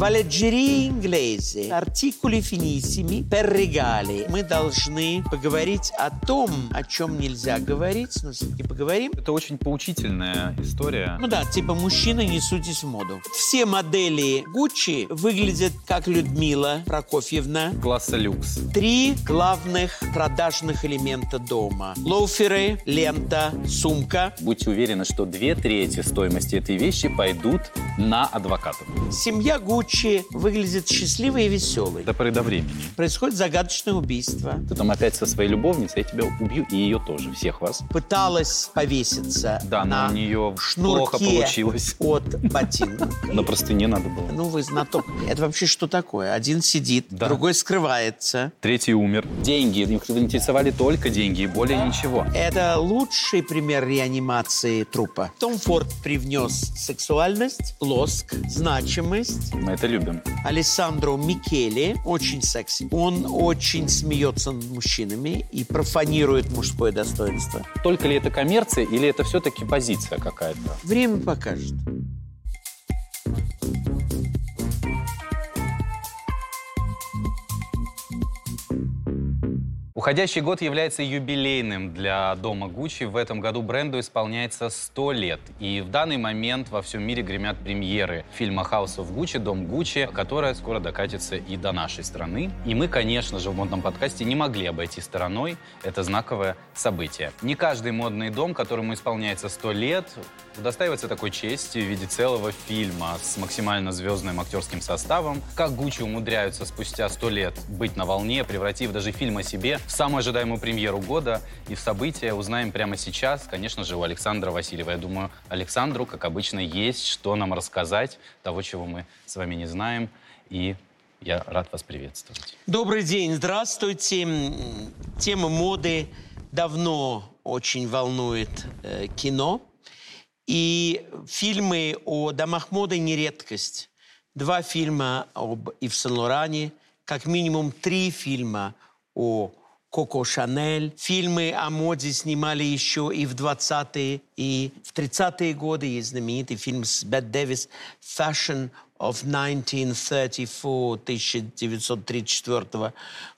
Валеджери инглези, артикули финисими, per regali. Мы должны поговорить о том, о чем нельзя говорить, но все-таки поговорим. Это очень поучительная история. Ну да, типа мужчины, не суйтесь в моду. Все модели Гуччи выглядят как Людмила Прокофьевна. Класса люкс. Три главных продажных элемента дома. Лоуферы, лента, сумка. Будьте уверены, что две трети стоимости этой вещи пойдут на адвокатов. Семья Гуччи выглядит счастливой и веселой. До поры до времени. Происходит загадочное убийство. Ты там опять со своей любовницей, я тебя убью, и ее тоже, всех вас. Пыталась повеситься Да, но на у нее шнурке плохо получилось. от ботинка. На простыне надо было. Ну, вы знаток. Это вообще что такое? Один сидит, Да. другой скрывается. Третий умер. Деньги. Их интересовали только деньги и более ничего. Это лучший пример реанимации трупа. Том Форд привнес сексуальность, лоск, значимость. Мы это любим. Алессандро Микеле очень секси. Он очень смеется над мужчинами и профанирует мужское достоинство. Только ли это коммерция или это все-таки позиция какая-то? Время покажет. Уходящий год является юбилейным для дома Гуччи. В этом году бренду исполняется 100 лет. И в данный момент во всем мире гремят премьеры фильма «House of Gucci», «Дом Гуччи», которая скоро докатится и до нашей страны. И мы, конечно же, в модном подкасте не могли обойти стороной это знаковое событие. Не каждый модный дом, которому исполняется 100 лет, удостаивается такой чести в виде целого фильма с максимально звездным актерским составом. Как Гуччи умудряются спустя 100 лет быть на волне, превратив даже фильм о себе в самую ожидаемую премьеру года и в события, узнаем прямо сейчас, конечно же, у Александра Васильева. Я думаю, Александру, как обычно, есть что нам рассказать, того, чего мы с вами не знаем. И я рад вас приветствовать. Добрый день, здравствуйте. Тема моды давно очень волнует э, кино. И фильмы о домах моды не редкость. Два фильма об Ив Сен-Лоране, как минимум три фильма о Коко Шанель. Фильмы о моде снимали еще и в 20-е, и в 30-е годы. Есть знаменитый фильм с Бет Дэвис «Fashion of 1934» 1934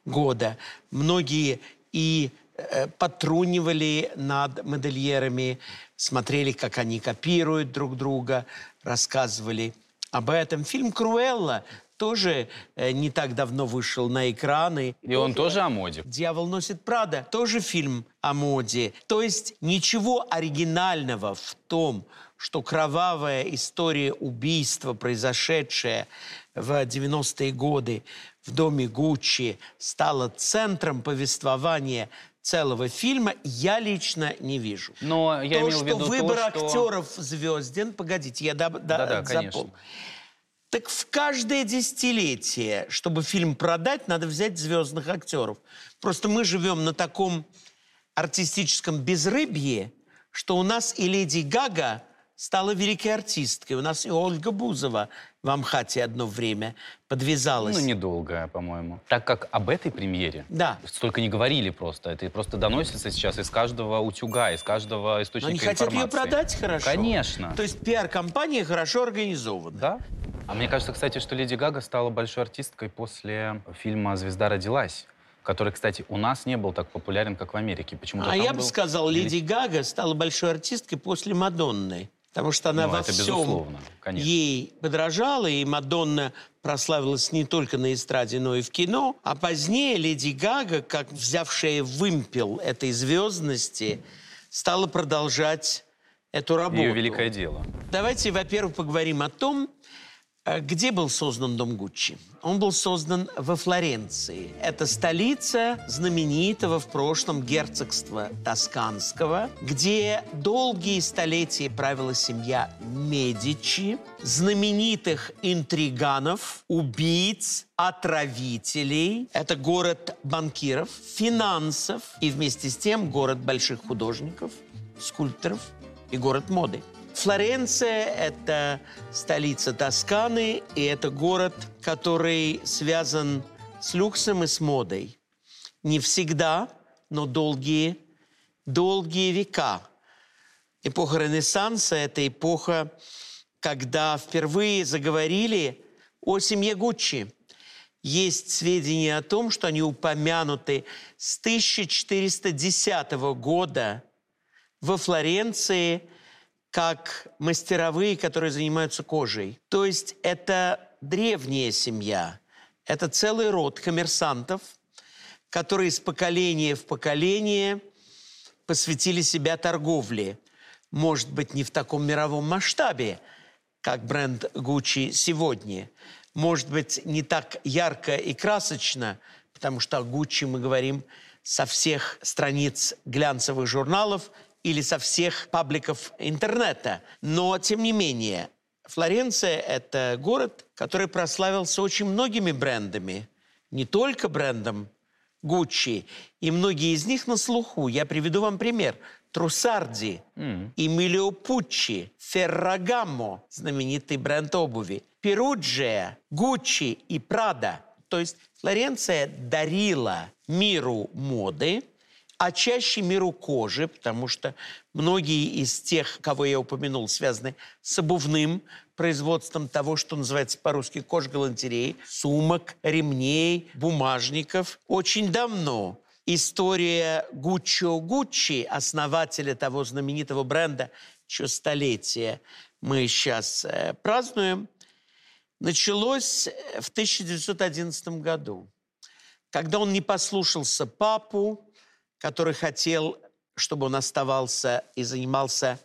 года. Многие и э, потрунивали над модельерами, смотрели, как они копируют друг друга, рассказывали об этом. Фильм «Круэлла» тоже э, не так давно вышел на экраны. И он тоже о моде. «Дьявол носит Прада» тоже фильм о моде. То есть ничего оригинального в том, что кровавая история убийства, произошедшая в 90-е годы в доме Гуччи, стала центром повествования целого фильма, я лично не вижу. Но я то, имел в что виду выбор то, что... актеров звезден, погодите, я доб- да- Да-да, запомню. конечно. Так в каждое десятилетие, чтобы фильм продать, надо взять звездных актеров. Просто мы живем на таком артистическом безрыбье, что у нас и Леди Гага стала великой артисткой. У нас и Ольга Бузова в Амхате одно время подвязалась. Ну, недолго, по-моему. Так как об этой премьере Да. столько не говорили просто. Это просто доносится сейчас из каждого утюга, из каждого Но источника они хотят ее информации. продать хорошо. Конечно. То есть пиар-компания хорошо организована. Да. А мне кажется, кстати, что Леди Гага стала большой артисткой после фильма «Звезда родилась», который, кстати, у нас не был так популярен, как в Америке. Почему-то А я бы был сказал, вели- Леди Гага стала большой артисткой после Мадонны. Потому что она Ну, во это всем безусловно, конечно. ей подражала, и Мадонна прославилась не только на эстраде, но и в кино. А позднее Леди Гага, как взявшая вымпел этой звездности, стала продолжать эту работу. Ее великое дело. Давайте, во-первых, поговорим о том, где был создан дом Гуччи. Он был создан во Флоренции. Это столица знаменитого в прошлом герцогства Тосканского, где долгие столетия правила семья Медичи, знаменитых интриганов, убийц, отравителей. Это город банкиров, финансов и вместе с тем город больших художников, скульпторов и город моды. Флоренция – это столица Тосканы, и это город, который связан с люксом и с модой. Не всегда, но долгие, долгие века. Эпоха Ренессанса – это эпоха, когда впервые заговорили О семье Гуччи есть сведения о том, что они упомянуты с 1410 года во Флоренции как мастеровые, которые занимаются кожей. То есть это древняя семья, это целый род коммерсантов, которые из поколения в поколение посвятили себя торговле. Может быть, не в таком мировом масштабе, как бренд Gucci сегодня. Может быть, не так ярко и красочно, потому что о Gucci мы говорим со всех страниц глянцевых журналов или со всех пабликов интернета. Но, тем не менее, Флоренция – это город, который прославился очень многими брендами. Не только брендом Гуччи. И многие из них на слуху. Я приведу вам пример. Трусарди, mm. Эмилио Пуччи, Феррагамо, знаменитый бренд обуви, Перуджия, Гуччи и Прада. То есть Флоренция дарила миру моды, а чаще миру кожи, потому что многие из тех, кого я упомянул, связаны с обувным производством того, что называется по-русски кожгалантерей, сумок, ремней, бумажников. Очень давно история Гуччо Гуччи, основателя того знаменитого бренда, чье столетие мы сейчас э, празднуем, началось в 1911 году, когда он не послушался папу, который хотел, чтобы он оставался и занимался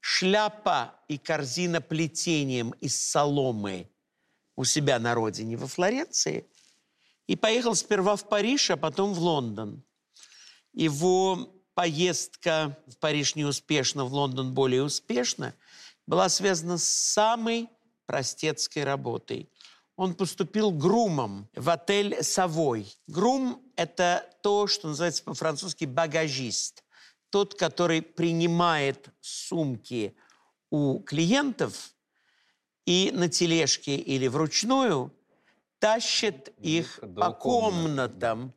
шляпа и корзина плетением из соломы у себя на родине во Флоренции и поехал сперва в Париж, а потом в Лондон. Его поездка в Париж неуспешно, в Лондон более успешно, была связана с самой простецкой работой он поступил грумом в отель «Совой». Грум – это то, что называется по-французски «багажист». Тот, который принимает сумки у клиентов и на тележке или вручную тащит их по комнатам.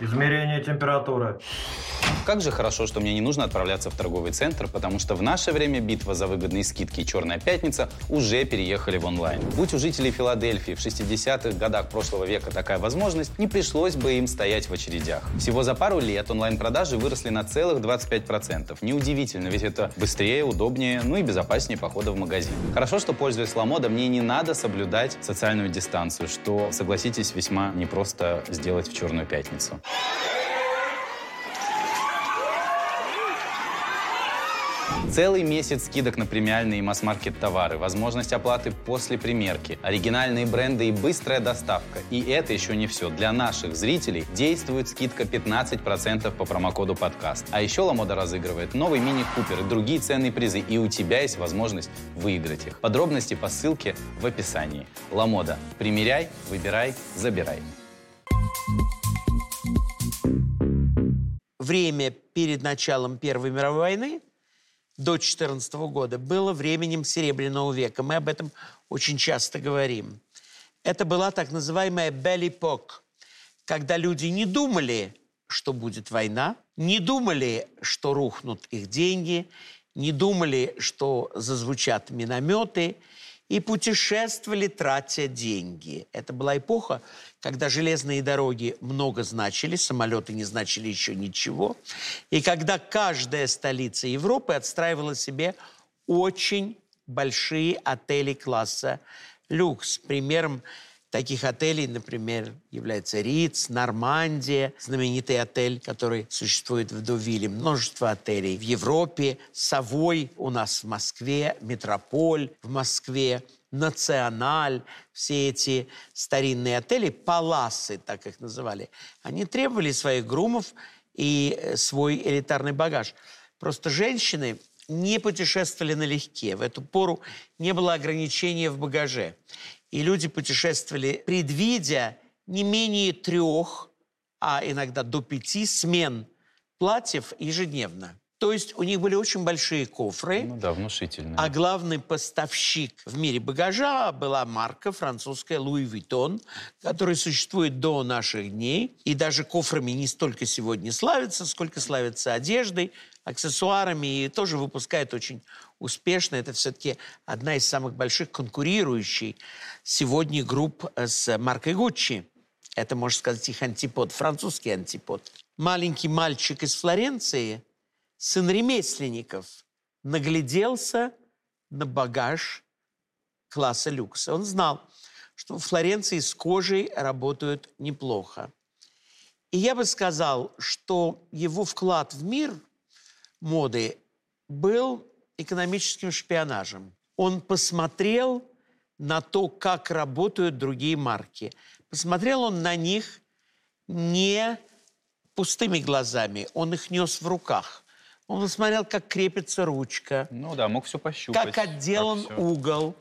Измерение температуры. Как же хорошо, что мне не нужно отправляться в торговый центр, потому что в наше время битва за выгодные скидки и «Черная пятница» уже переехали в онлайн. Будь у жителей Филадельфии в 60-х годах прошлого века такая возможность, не пришлось бы им стоять в очередях. Всего за пару лет онлайн-продажи выросли на целых 25%. Неудивительно, ведь это быстрее, удобнее, ну и безопаснее похода в магазин. Хорошо, что, пользуясь Ламода, мне не надо соблюдать социальную дистанцию, что, согласитесь, весьма непросто сделать в «Черную пятницу». Целый месяц скидок на премиальные и масс-маркет товары, возможность оплаты после примерки, оригинальные бренды и быстрая доставка. И это еще не все. Для наших зрителей действует скидка 15% по промокоду подкаст. А еще Ламода разыгрывает новый мини-купер и другие ценные призы. И у тебя есть возможность выиграть их. Подробности по ссылке в описании. Ламода. Примеряй, выбирай, забирай. Время перед началом Первой мировой войны до 14 года было временем Серебряного века. Мы об этом очень часто говорим. Это была так называемая Époque, когда люди не думали, что будет война, не думали, что рухнут их деньги, не думали, что зазвучат минометы – и путешествовали, тратя деньги. Это была эпоха, когда железные дороги много значили, самолеты не значили еще ничего, и когда каждая столица Европы отстраивала себе очень большие отели класса люкс. Примером Таких отелей, например, является Риц, Нормандия, знаменитый отель, который существует в Дувиле. Множество отелей в Европе, Совой у нас в Москве, Метрополь в Москве, Националь, все эти старинные отели, паласы, так их называли, они требовали своих грумов и э, свой элитарный багаж. Просто женщины не путешествовали налегке. В эту пору не было ограничения в багаже. И люди путешествовали, предвидя не менее трех, а иногда до пяти смен платьев ежедневно. То есть у них были очень большие кофры. Ну да, внушительно. А главный поставщик в мире багажа была марка французская Louis Vuitton, которая существует до наших дней. И даже кофрами не столько сегодня славится, сколько славится одеждой, аксессуарами. И тоже выпускает очень успешно. Это все-таки одна из самых больших конкурирующих сегодня групп с маркой Gucci. Это, можно сказать, их антипод, французский антипод. Маленький мальчик из Флоренции, сын ремесленников, нагляделся на багаж класса люкса. Он знал, что в Флоренции с кожей работают неплохо. И я бы сказал, что его вклад в мир моды был экономическим шпионажем. Он посмотрел на то, как работают другие марки. Посмотрел он на них не пустыми глазами, он их нес в руках. Он посмотрел, как крепится ручка, Ну да, мог все пощупать. как отделан всё. угол,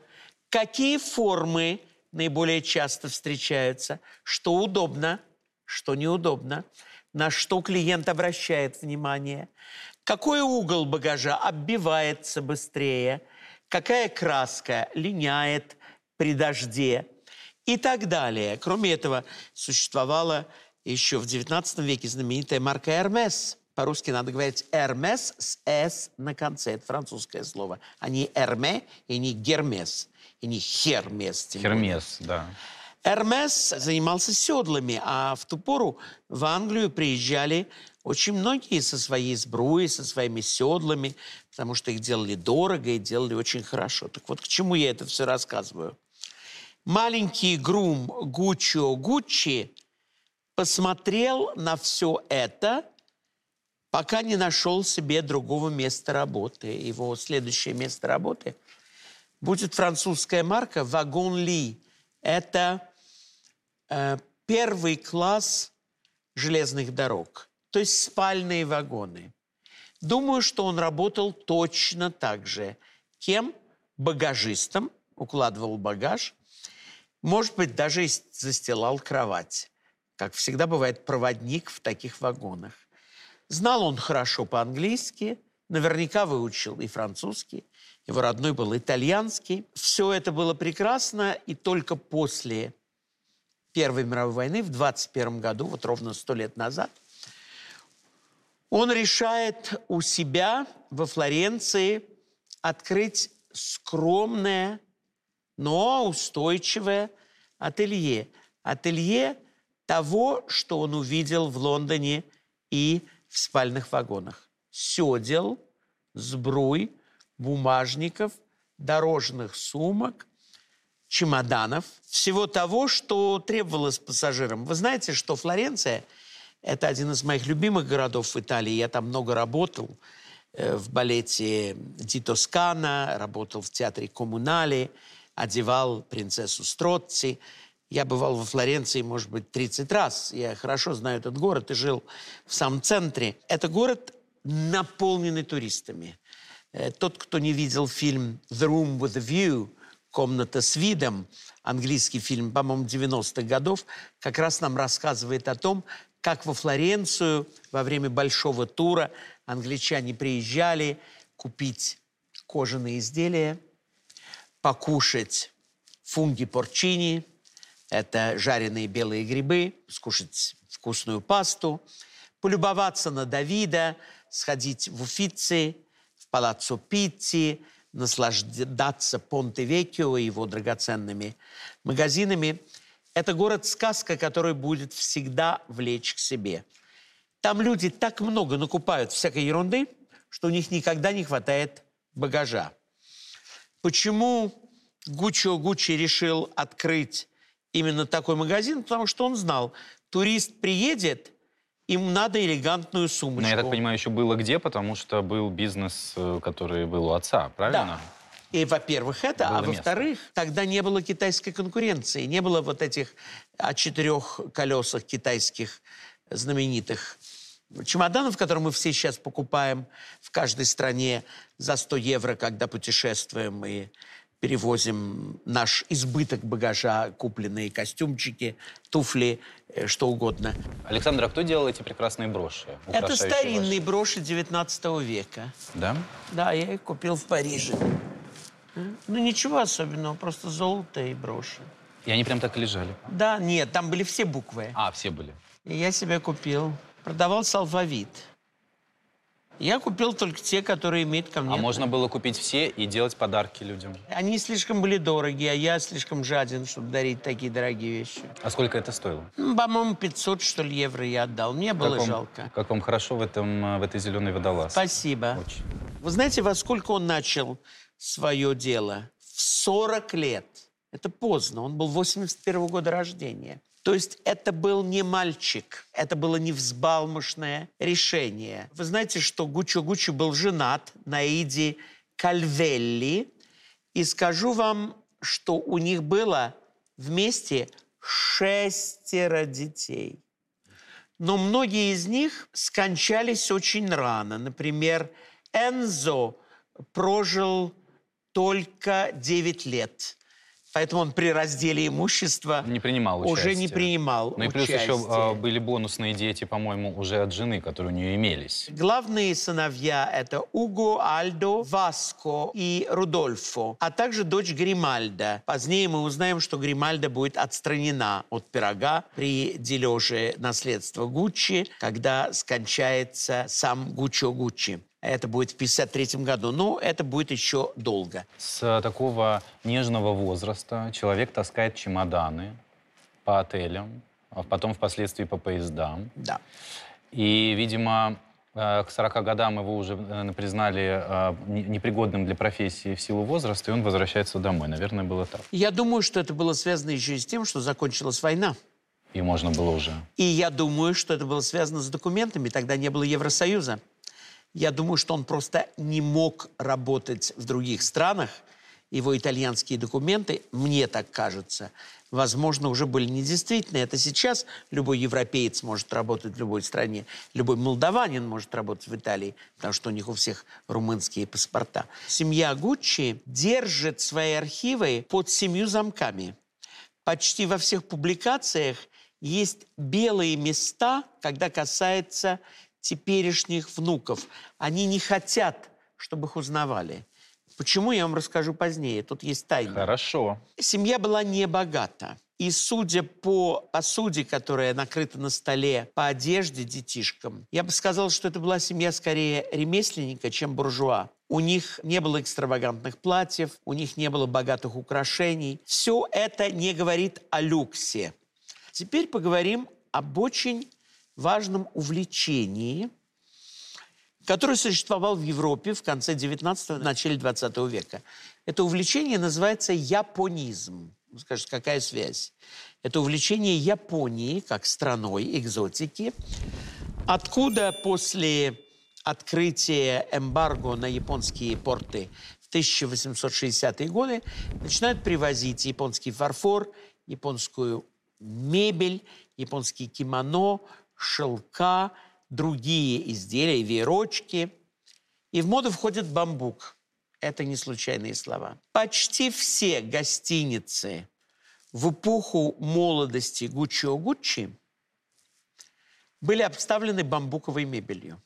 какие формы наиболее часто встречаются, что удобно, что неудобно, на что клиент обращает внимание, какой угол багажа оббивается быстрее, какая краска линяет при дожде и так далее. Кроме этого, существовала еще в XIX веке знаменитая марка Hermes. По-русски надо говорить Hermes с «с» на конце. Это французское слово. А не Hermé и не Гермес. И не Хермес. Хермес, да. Эрмес занимался седлами, а в ту пору в Англию приезжали очень многие со своей сбруей, со своими седлами, потому что их делали дорого и делали очень хорошо. Так вот, к чему я это все рассказываю? Маленький грум Гуччо Гуччи посмотрел на все это, пока не нашел себе другого места работы. Его следующее место работы будет французская марка «Вагон Ли». Это э, первый класс железных дорог, то есть спальные вагоны. Думаю, что он работал точно так же. Кем? Багажистом, укладывал багаж. Может быть, даже застилал кровать. Как всегда бывает проводник в таких вагонах. Знал он хорошо по-английски, наверняка выучил и французский, его родной был итальянский. Все это было прекрасно, и только после Первой мировой войны в 21 году, вот ровно сто лет назад, он решает у себя во Флоренции открыть скромное, но устойчивое ателье. Ателье того, что он увидел в Лондоне и в спальных вагонах. Седел, сбруй, бумажников, дорожных сумок, чемоданов, всего того, что требовалось пассажирам. Вы знаете, что Флоренция – это один из моих любимых городов в Италии. Я там много работал э, в балете «Ди Тоскана», работал в театре «Коммунале», одевал принцессу Строцци. Я бывал во Флоренции, может быть, 30 раз. Я хорошо знаю этот город и жил в самом центре. Это город, наполненный туристами. Э, Тот, кто не видел фильм «The Room with a View», «Комната с видом», английский фильм, по-моему, 90-х годов, как раз нам рассказывает о том, как во Флоренцию во время большого тура англичане приезжали купить кожаные изделия, покушать фунги порчини, это жареные белые грибы, скушать вкусную пасту, полюбоваться на Давида, сходить в Уффици, в Палаццо Питти, наслаждаться Понте-Веккио и его драгоценными магазинами. Это город-сказка, который будет всегда влечь к себе. Там люди так много накупают всякой ерунды, что у них никогда не хватает багажа. Почему Гуччо Гуччи решил открыть именно такой магазин? Потому что он знал, турист приедет, им надо элегантную сумочку. Но я так понимаю, еще было где, потому что был бизнес, э, который был у отца, правильно? Да. И, во-первых, это, Было а во-вторых, тогда не было китайской конкуренции, не было вот этих о четырех колесах китайских знаменитых чемоданов, которые мы все сейчас покупаем в каждой стране за 100 евро, когда путешествуем и перевозим наш избыток багажа, купленные костюмчики, туфли, э, что угодно. Александр, а кто делал эти прекрасные броши? Это старинные ваши? броши 19 века. Да? Да, я их купил в Париже. Ну, ничего особенного, просто золото и броши. И они прям так и лежали. Да, нет, там были все буквы. А, все были. И я себе купил. Продавался алфавит. Я купил только те, которые имеют ко мне. А можно было купить все и делать подарки людям. Они слишком были дорогие, а я слишком жаден, чтобы дарить такие дорогие вещи. А сколько это стоило? Ну, По-моему, 500, что ли, евро я отдал. Мне было как вам, жалко. Как вам хорошо в, этом, э, в этой зеленой водолазке? Спасибо. Очень. Вы знаете, во сколько он начал свое дело? В 40 лет. Это поздно. Он был 81 года рождения. То есть это был не мальчик, это было не взбалмошное решение. Вы знаете, что Гуччо Гуччи был женат на Иди Кальвелли. И скажу вам, что у них было вместе шестеро детей. Но многие из них скончались очень рано. Например, Энзо прожил только 9 лет. Поэтому он при разделе имущества Не принимал уже не принимал Ну и плюс еще участия. а, были бонусные дети, по-моему, уже от жены, которые у нее имелись. Главные сыновья – это Уго, Альдо, Васко и Рудольфо, а также дочь Гримальда. Позднее мы узнаем, что Гримальда будет отстранена от пирога при дележе наследства Гуччи, когда скончается сам Гуччо Гуччи. Это будет в 1953 году, но это будет еще долго. С а, такого нежного возраста человек таскает чемоданы по отелям, а потом впоследствии по поездам. Да. И, видимо, э, к 40 годам его уже э, признали э, не- непригодным для профессии в силу возраста, и он возвращается домой. Наверное, было так. Я думаю, что это было связано еще и с тем, что закончилась война. И можно было уже. И я думаю, что это было связано с документами. Тогда не было Евросоюза. Я думаю, что он просто не мог работать в других странах. Его итальянские документы, мне так кажется, возможно, уже были недействительны. Это сейчас любой европеец может работать в любой стране. Любой молдаванин может работать в Италии, потому что у них у всех румынские паспорта. Семья Гуччи держит свои архивы под семью замками почти во всех публикациях есть белые места, когда касается теперешних внуков. Они не хотят, чтобы их узнавали. Почему, я вам расскажу позднее. Тут есть тайна. Хорошо. Семья была не богата. И судя по посуде, которая накрыта на столе, по одежде детишкам, я бы сказал, что это была семья скорее ремесленника, чем буржуа. У них не было экстравагантных платьев, у них не было богатых украшений. Все это не говорит о люксе. Теперь поговорим об очень важном увлечении, который существовал в Европе в конце 19-го, начале 20 века. Это увлечение называется японизм. Вы скажете, какая связь? Это увлечение Японии как страной экзотики, откуда после открытия эмбарго на японские порты в 1860-е годы начинают привозить японский фарфор, японскую мебель, японские кимоно, шелка, другие изделия, веерочки. И в моду входит бамбук. Это не случайные слова. Почти все гостиницы в эпоху молодости Гуччио Гуччи были обставлены бамбуковой мебелью.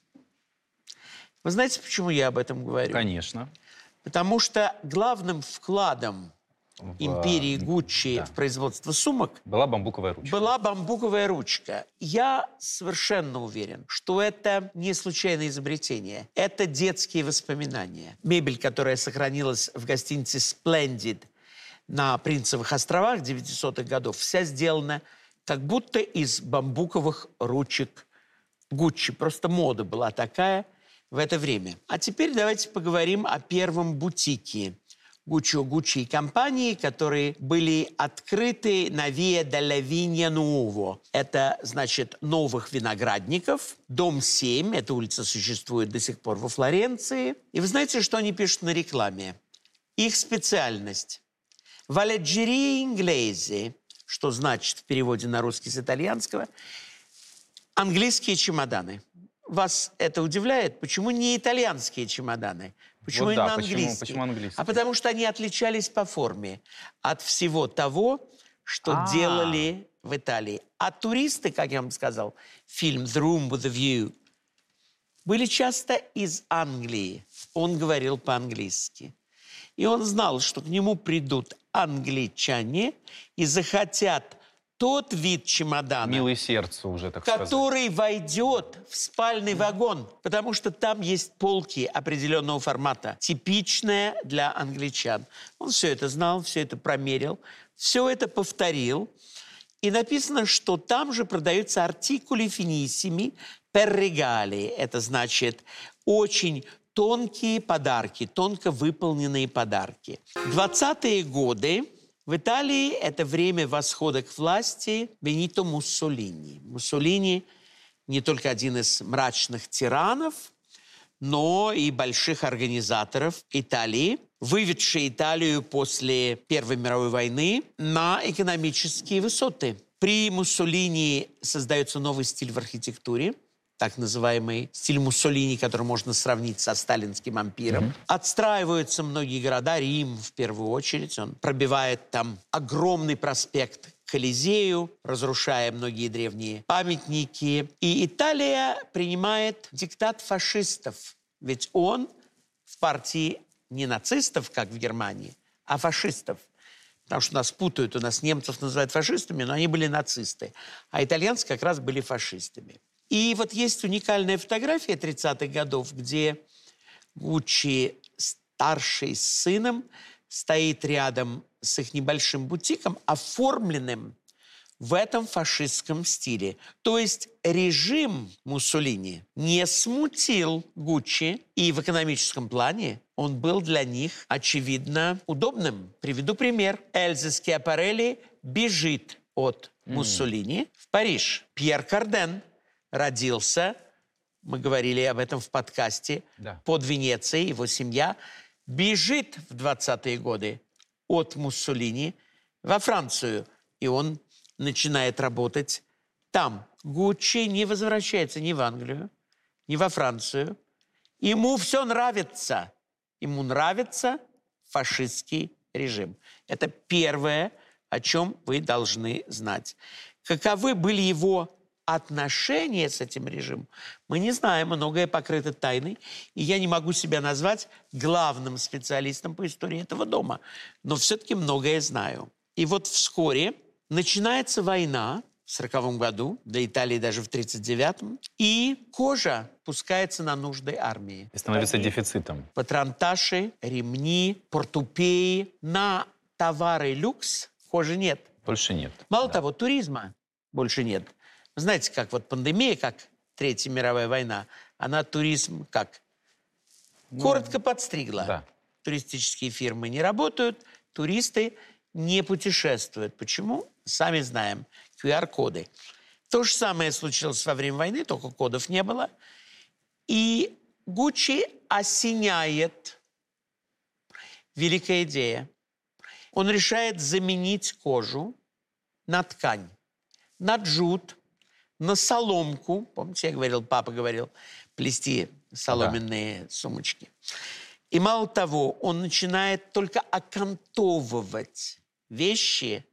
Вы знаете, почему я об этом говорю? Конечно. Потому что главным вкладом В, империи Гуччи да. в производство сумок Была бамбуковая ручка. была бамбуковая ручка. Я совершенно уверен, что это не случайное изобретение. Это детские воспоминания. Мебель, которая сохранилась в гостинице Splendid на Принцевых островах 900-х годов, вся сделана как будто из бамбуковых ручек Гуччи. Просто мода была такая в это время. А теперь давайте поговорим о первом бутике Гуччо Гуччи и компании, которые были открыты на Виа Делла Винья Нуово. Это, значит, новых виноградников. Дом 7, эта улица существует до сих пор во Флоренции. И вы знаете, что они пишут на рекламе? Их специальность. Валеджерия инглези, что значит в переводе на русский с итальянского, английские чемоданы. Вас это удивляет? Почему не итальянские чемоданы? Почему Вот именно да, почему- английский? почему английский? А потому что они отличались по форме от всего того, что А. делали в Италии. А туристы, как я вам сказал, фильм «The Room with a View» были часто из Англии. Он говорил по-английски. И он знал, что к нему придут англичане и захотят тот вид чемодана, Милый сердцу уже, так сказать. который войдет в спальный вагон, потому что там есть полки определенного формата, типичная для англичан. Он все это знал, все это промерил, все это повторил. И написано, что там же продаются артикули per regali. Это значит очень тонкие подарки, тонко выполненные подарки. 20-е годы в Италии это время восхода к власти Бенито Муссолини. Муссолини не только один из мрачных тиранов, но и больших организаторов Италии, выведший Италию после Первой мировой войны на экономические высоты. При Муссолини создается новый стиль в архитектуре, так называемый стиль Муссолини, который можно сравнить со сталинским ампиром. Отстраиваются многие города, Рим в первую очередь. Он пробивает там огромный проспект Колизею, разрушая многие древние памятники. И Италия принимает диктат фашистов. Ведь он в партии не нацистов, как в Германии, а фашистов. Потому что нас путают, у нас немцев называют фашистами, но они были нацисты. А итальянцы как раз были фашистами. И вот есть уникальная фотография 30-х годов, где Гуччи старший с сыном стоит рядом с их небольшим бутиком, оформленным в этом фашистском стиле. То есть режим Муссолини не смутил Гуччи, и в экономическом плане он был для них, очевидно, удобным. Приведу пример. Эльза Скиапарелли бежит от Муссолини в Париж. Пьер Карден родился, мы говорили об этом в подкасте, Да. под Венецией, его семья, бежит в 20-е годы от Муссолини во Францию. И он начинает работать там. Гуччи не возвращается ни в Англию, ни во Францию. Ему все нравится. Ему нравится фашистский режим. Это первое, о чем вы должны знать. Каковы были его отношения с этим режимом, мы не знаем, многое покрыто тайной, и я не могу себя назвать главным специалистом по истории этого дома, но все-таки многое знаю. И вот вскоре начинается война в 40 году, для Италии даже в 39-м, и кожа пускается на нужды армии. И становится дефицитом. Патронташи, ремни, портупеи. На товары люкс кожи нет. Больше нет. Мало Да. того, туризма больше нет. Знаете, как вот пандемия, как Третья мировая война, она туризм как? Коротко подстригла. да. Туристические фирмы не работают, туристы не путешествуют. Почему? Сами знаем. QR-коды. То же самое случилось во время войны, только кодов не было. И Гуччи осеняет великая идея. Он решает заменить кожу на ткань, на джут, на соломку. Помните, я говорил, папа говорил, плести соломенные сумочки. И мало того, он начинает только окантовывать вещи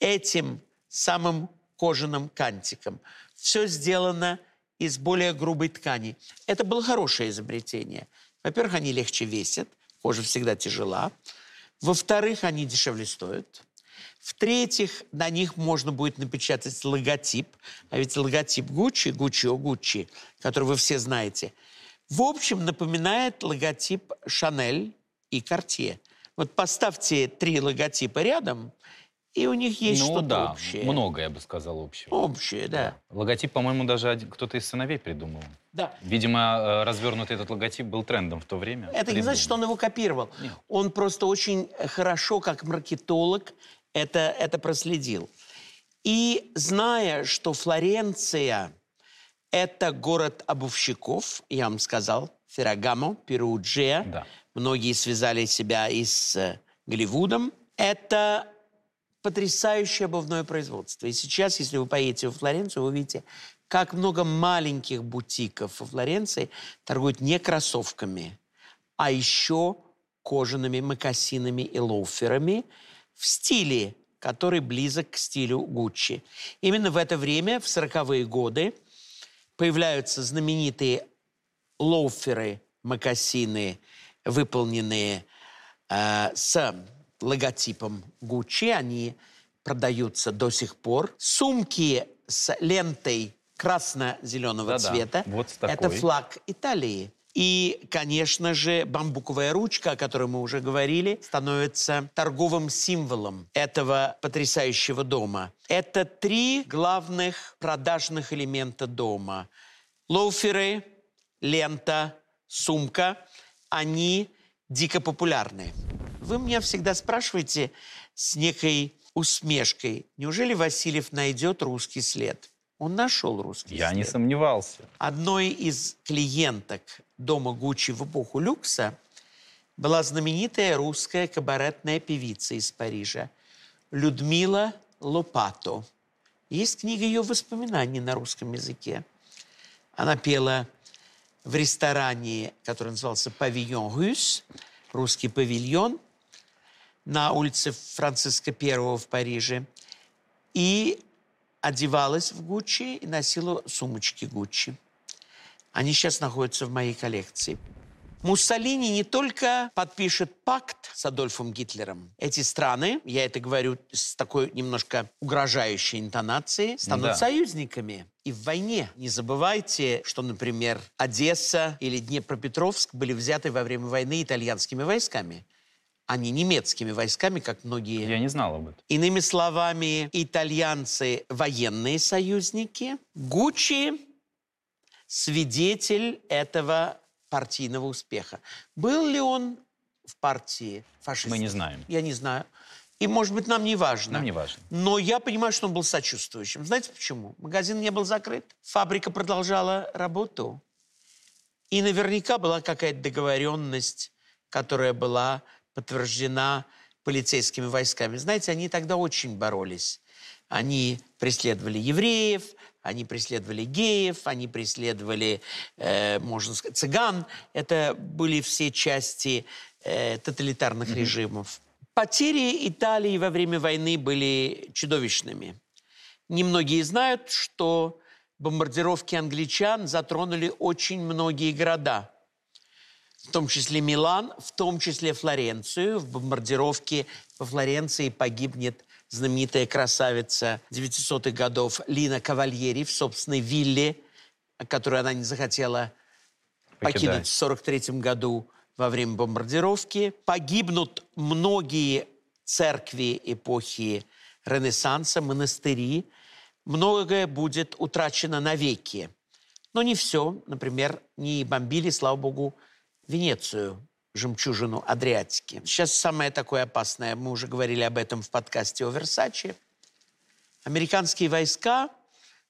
этим самым кожаным кантиком. Все сделано из более грубой ткани. Это было хорошее изобретение. Во-первых, они легче весят, кожа всегда тяжела. Во-вторых, они дешевле стоят. В-третьих, на них можно будет напечатать логотип. А ведь логотип Гуччи, Гуччи о Гуччи, который вы все знаете, в общем, напоминает логотип Шанель и Картье. Вот поставьте три логотипа рядом, и у них есть ну что-то да, общее. много, я бы сказал, общего. Общее, да. Логотип, по-моему, даже кто-то из сыновей придумал. да. Видимо, э, развернутый этот логотип был трендом в то время. Это не значит, что он его копировал. Нет. Он просто очень хорошо, как маркетолог, это, это проследил. И зная, что Флоренция – это город обувщиков, я вам сказал, Феррагамо, Перуджия, Да. многие связали себя и с э, Голливудом, это потрясающее обувное производство. И сейчас, если вы поедете во Флоренцию, вы увидите, как много маленьких бутиков во Флоренции торгуют не кроссовками, а еще кожаными мокасинами и лоуферами в стиле, который близок к стилю Гуччи. Именно в это время, в 40-е годы, появляются знаменитые лоуферы, мокасины, выполненные э, с логотипом Гуччи. Они продаются до сих пор. Сумки с лентой красно-зеленого Да-да, цвета. вот Это флаг Италии. И, конечно же, бамбуковая ручка, о которой мы уже говорили, становится торговым символом этого потрясающего дома. Это три главных продажных элемента дома. Лоуферы, лента, сумка. Они дико популярны. Вы меня всегда спрашиваете с некой усмешкой, неужели Васильев найдет русский след? Он нашел русский Я след. не сомневался. Одной из клиенток дома Гуччи в эпоху люкса была знаменитая русская кабаретная певица из Парижа Людмила Лопато. Есть книга ее воспоминаний на русском языке. Она пела в ресторане, который назывался «Павильон Рюс», русский павильон, на улице Франциска I в Париже. И одевалась в Гуччи и носила сумочки Гуччи. Они сейчас находятся в моей коллекции. Муссолини не только подпишет пакт с Адольфом Гитлером. Эти страны, я это говорю с такой немножко угрожающей интонацией, станут Да. союзниками. И в войне. Не забывайте, что, например, Одесса или Днепропетровск были взяты во время войны итальянскими войсками, а не немецкими войсками, как многие Я не знал об этом. Иными словами, итальянцы – военные союзники. Гуччи – свидетель этого партийного успеха. Был ли он в партии фашистов? Мы не знаем. Я не знаю. И, может быть, нам не важно. Нам не важно. Но я понимаю, что он был сочувствующим. Знаете почему? Магазин не был закрыт. Фабрика продолжала работу. И наверняка была какая-то договоренность, которая была подтверждена полицейскими войсками. Знаете, они тогда очень боролись. Они преследовали евреев, они преследовали геев, они преследовали, э, можно сказать, цыган. Это были все части э, тоталитарных режимов. Потери Италии во время войны были чудовищными. Немногие знают, что бомбардировки англичан затронули очень многие города, в том числе Милан, в том числе Флоренцию. В бомбардировке во Флоренции погибнет знаменитая красавица 900-х годов Лина Кавальери в собственной вилле, которую она не захотела покинуть в 43 году во время бомбардировки. Погибнут многие церкви эпохи Ренессанса, монастыри. Многое будет утрачено навеки. Но не все. Например, не бомбили, слава богу, Венецию, жемчужину Адриатики. Сейчас самое такое опасное, мы уже говорили об этом в подкасте о Версаче. Американские войска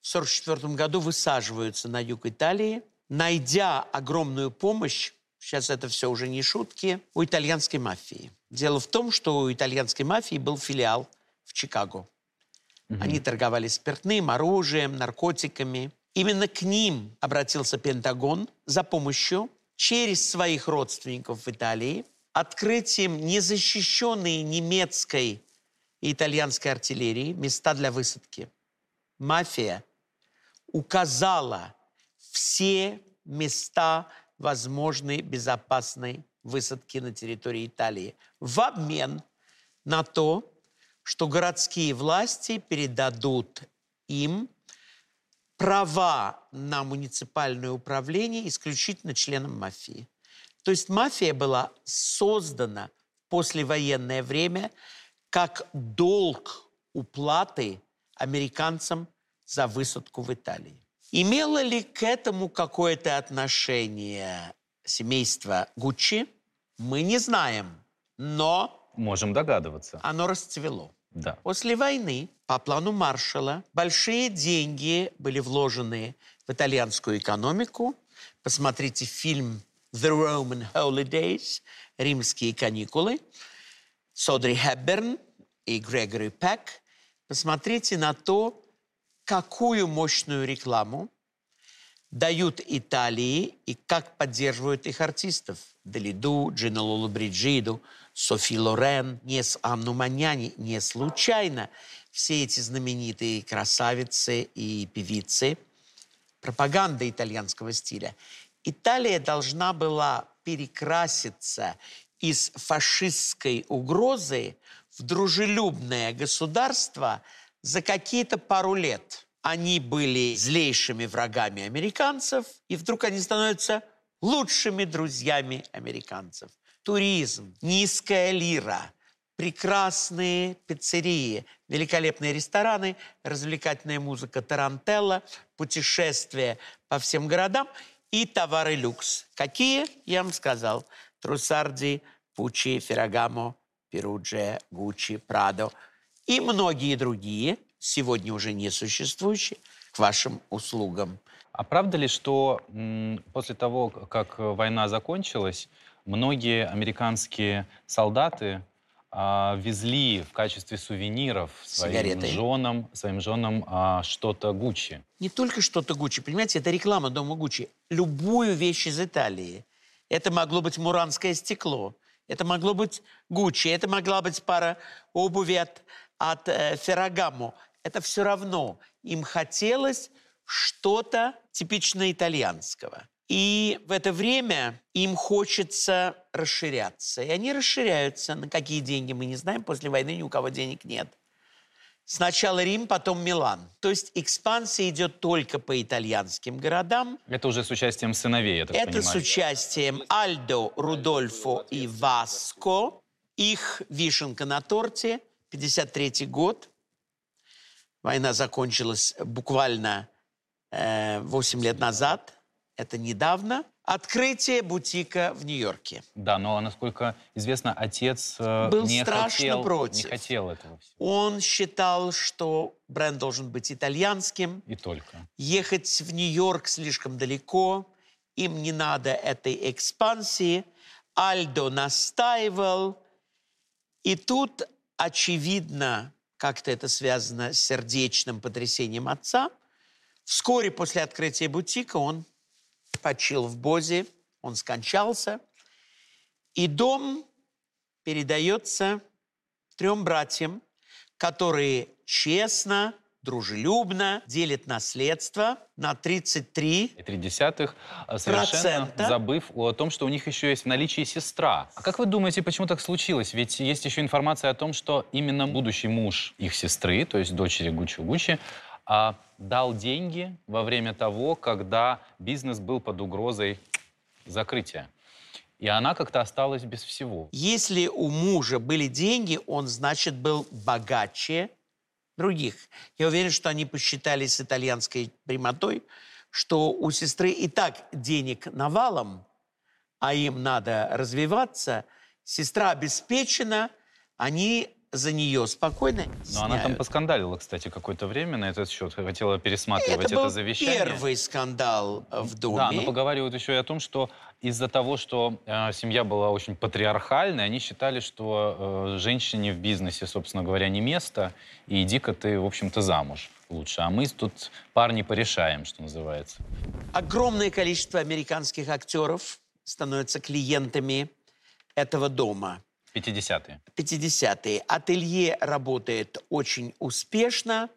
в 1944 году высаживаются на юг Италии, найдя огромную помощь, сейчас это все уже не шутки, у итальянской мафии. Дело в том, что у итальянской мафии был филиал в Чикаго. Они торговали спиртным, оружием, наркотиками. Именно к ним обратился Пентагон за помощью через своих родственников в Италии открытием незащищенной немецкой и итальянской артиллерии места для высадки. Мафия указала все места возможной безопасной высадки на территории Италии в обмен на то, что городские власти передадут им права на муниципальное управление исключительно членам мафии. То есть мафия была создана в послевоенное время как долг уплаты американцам за высадку в Италии. Имело ли к этому какое-то отношение семейство Гуччи? Мы не знаем, но Можем догадываться. оно расцвело. Да. После войны по плану Маршалла большие деньги были вложены в итальянскую экономику. Посмотрите фильм «The Roman Holidays» «Римские каникулы» с Одри Хепберн и Грегори Пек. Посмотрите на то, какую мощную рекламу дают Италии и как поддерживают их артистов. Далиду, Джина Лолу Бриджиду, Софи Лорен, Нес Анну Маняни. Не случайно все эти знаменитые красавицы и певицы. Пропаганда итальянского стиля. Италия должна была перекраситься из фашистской угрозы в дружелюбное государство за какие-то пару лет. Они были злейшими врагами американцев, и вдруг они становятся лучшими друзьями американцев. Туризм, низкая лира, прекрасные пиццерии, великолепные рестораны, развлекательная музыка Тарантелла, путешествия по всем городам и товары люкс. Какие? Я вам сказал. Трусарди, Пучи, Феррагамо, Перудже, Гуччи, Прадо и многие другие, сегодня уже не существующие, к вашим услугам. А правда ли, что после того, как война закончилась, многие американские солдаты а, везли в качестве сувениров своим Сигареты. женам, своим женам а, что-то Гуччи? Не только что-то Гуччи, понимаете, это реклама дома Гуччи. Любую вещь из Италии. Это могло быть муранское стекло, это могло быть Гуччи, это могла быть пара обуви от, от э, Феррагамо. Это все равно. Им хотелось что-то типично итальянского. И в это время им хочется расширяться. И они расширяются. На какие деньги мы не знаем. После войны ни у кого денег нет. Сначала Рим, потом Милан. То есть экспансия идет только по итальянским городам. Это уже с участием сыновей, я так Это понимаю. с участием Альдо, Рудольфо и Васко. Их вишенка на торте. 53 год. Война закончилась буквально э, 8 лет назад. Это недавно. Открытие бутика в Нью-Йорке. Да, но, насколько известно, отец э, Был не, страшно хотел, против. не хотел этого всего. Он считал, что бренд должен быть итальянским. И только. Ехать в Нью-Йорк слишком далеко. Им не надо этой экспансии. Альдо настаивал. И тут, очевидно, как-то это связано с сердечным потрясением отца. Вскоре после открытия бутика он почил в Бозе, он скончался. И дом передается трем братьям, которые честно, дружелюбно делят наследство на 33 и три десятых, а, совершенно забыв о том, что у них еще есть в наличии сестра. А как вы думаете, почему так случилось? Ведь есть еще информация о том, что именно будущий муж их сестры, то есть дочери Гуччи Гуччи, а, дал деньги во время того, когда бизнес был под угрозой закрытия. И она как-то осталась без всего. Если у мужа были деньги, он, значит, был богаче других. Я уверен, что они посчитали с итальянской прямотой, что у сестры и так денег навалом, а им надо развиваться. Сестра обеспечена, они за нее спокойно Но она там поскандалила, кстати, какое-то время на этот счет. Хотела пересматривать это, это, был завещание. первый скандал э, в доме. Да, но поговаривают еще и о том, что из-за того, что э, семья была очень патриархальной, они считали, что э, женщине в бизнесе, собственно говоря, не место, и иди-ка ты, в общем-то, замуж лучше. А мы тут парни порешаем, что называется. Огромное количество американских актеров становятся клиентами этого дома. 50-е. 50-е. Ателье работает очень успешно.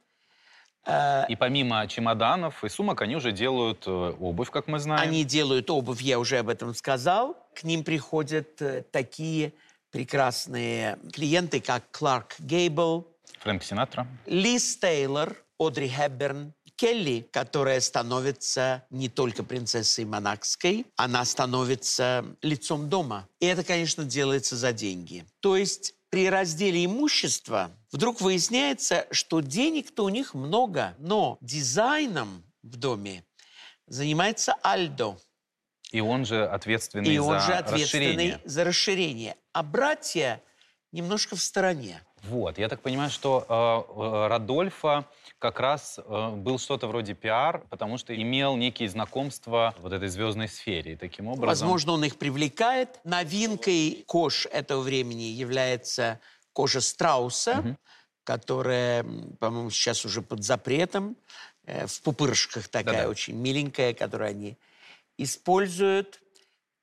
Э, И помимо чемоданов и сумок, они уже делают э, обувь, как мы знаем. Они делают обувь, я уже об этом сказал. К ним приходят э, такие прекрасные клиенты, как Кларк Гейбл, Фрэнк Синатра. Лиз Тейлор, Одри Хепберн, Келли, которая становится не только принцессой монакской, она становится лицом дома. И это, конечно, делается за деньги. То есть при разделе имущества вдруг выясняется, что денег-то у них много, но дизайном в доме занимается Альдо. И он же ответственный И за он же ответственный расширение. за расширение. А братья немножко в стороне. Вот, я так понимаю, что э, э, Радольфа как раз э, был что-то вроде пиар, потому что имел некие знакомства вот этой звездной сфере. И таким образом... Возможно, он их привлекает. Новинкой кож этого времени является кожа страуса, которая, м, по-моему, сейчас уже под запретом. э, в пупырышках такая Да-да. очень миленькая, которую они используют.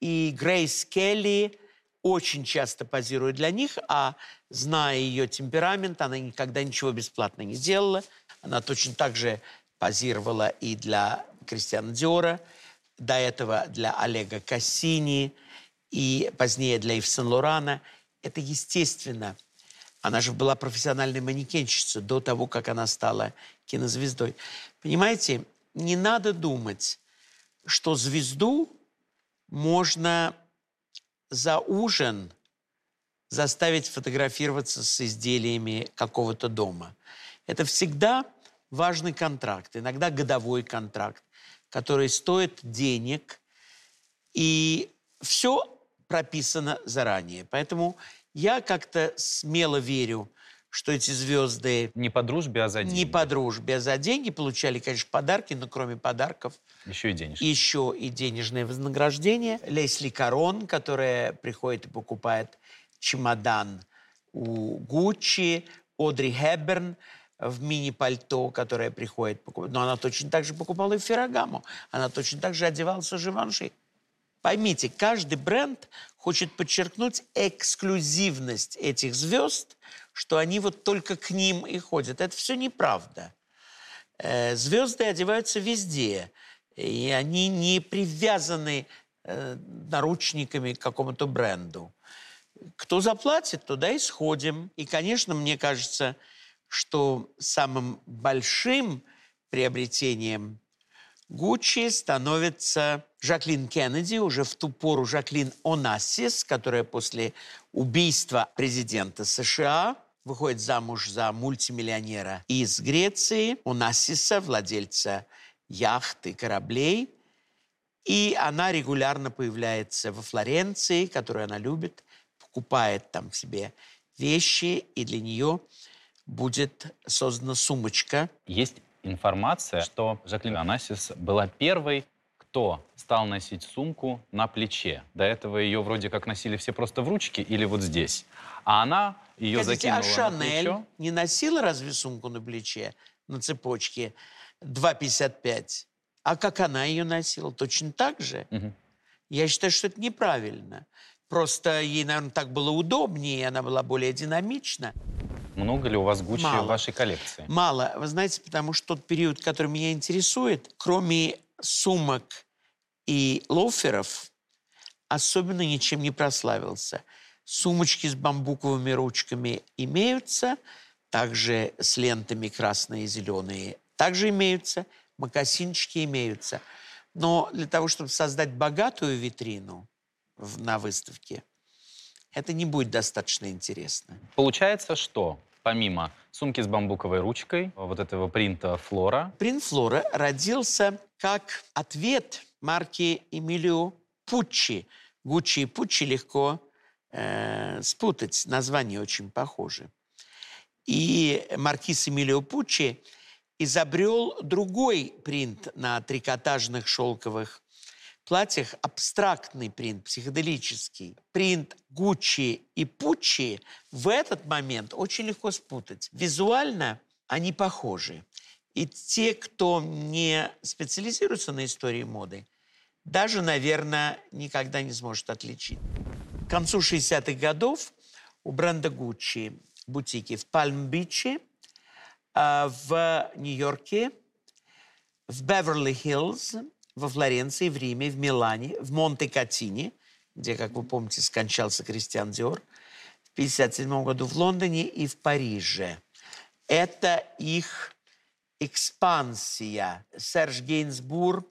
И Грейс Келли очень часто позирует для них, а зная ее темперамент, она никогда ничего бесплатно не делала. Она точно так же позировала и для Кристиана Диора, до этого для Олега Кассини и позднее для Ив Сен-Лорана. Это естественно. Она же была профессиональной манекенщицей до того, как она стала кинозвездой. Понимаете, не надо думать, что звезду можно за ужин заставить фотографироваться с изделиями какого-то дома. Это всегда важный контракт, иногда годовой контракт, который стоит денег, и все прописано заранее. Поэтому я как-то смело верю, что эти звезды Не по дружбе, а за деньги. не по дружбе, а за деньги получали, конечно, подарки, но кроме подарков Еще и денежки. еще и денежное вознаграждение. Лесли Карон, которая приходит и покупает чемодан у Гуччи, Одри Хепберн в мини-пальто, которая приходит покупать. Но она точно так же покупала и Феррагаму. Она точно так же одевалась у Живанши. Поймите, каждый бренд хочет подчеркнуть эксклюзивность этих звезд, что они вот только к ним и ходят. Это все неправда. Э, Звезды одеваются везде, и они не привязаны э, наручниками к какому-то бренду. Кто заплатит, туда и сходим. И, конечно, мне кажется, что самым большим приобретением Гуччи становится Жаклин Кеннеди, уже в ту пору Жаклин Онассис, которая после убийства президента США выходит замуж за мультимиллионера из Греции, Онассиса, владельца яхт и кораблей. И она регулярно появляется во Флоренции, которую она любит, покупает там себе вещи, и для нее будет создана сумочка Есть информация, что Жаклин Анасис была первой, кто стал носить сумку на плече. До этого ее вроде как носили все просто в ручке или вот здесь. А она ее Подождите, закинула а на Шанель плечо. не носила разве сумку на плече, на цепочке 2,55? А как она ее носила? Точно так же? Мгм. Я считаю, что это неправильно. Просто ей, наверное, так было удобнее, и она была более динамична. Много ли у вас Гуччи Мало. в вашей коллекции? Мало. Вы знаете, потому что тот период, который меня интересует, кроме сумок и лоферов, особенно ничем не прославился. Сумочки с бамбуковыми ручками имеются, также с лентами красные и зеленые также имеются, мокасинчики имеются. Но для того, чтобы создать богатую витрину в- на выставке, это не будет достаточно интересно. Получается, что помимо сумки с бамбуковой ручкой, вот этого принта Флора, Принт Флора родился как ответ марки Эмилио Пуччи. Гуччи и Пуччи легко э, спутать, названия очень похожи. И маркиз Эмилио Пуччи изобрел другой принт на трикотажных шелковых платьях, абстрактный принт, психоделический. Принт Гуччи и Пуччи в этот момент очень легко спутать. Визуально они похожи. И те, кто не специализируется на истории моды, даже, наверное, никогда не сможет отличить. Концу 60-х годов у бренда Гуччи бутики в Пальм-Биче, а, в Нью-Йорке, в Беверли-Хиллз, во Флоренции, в Риме, в Милане, в Монте-Катине, где, как вы помните, скончался Кристиан Диор, в 1957 году в Лондоне и в Париже. Это их экспансия. Серж Гейнсбур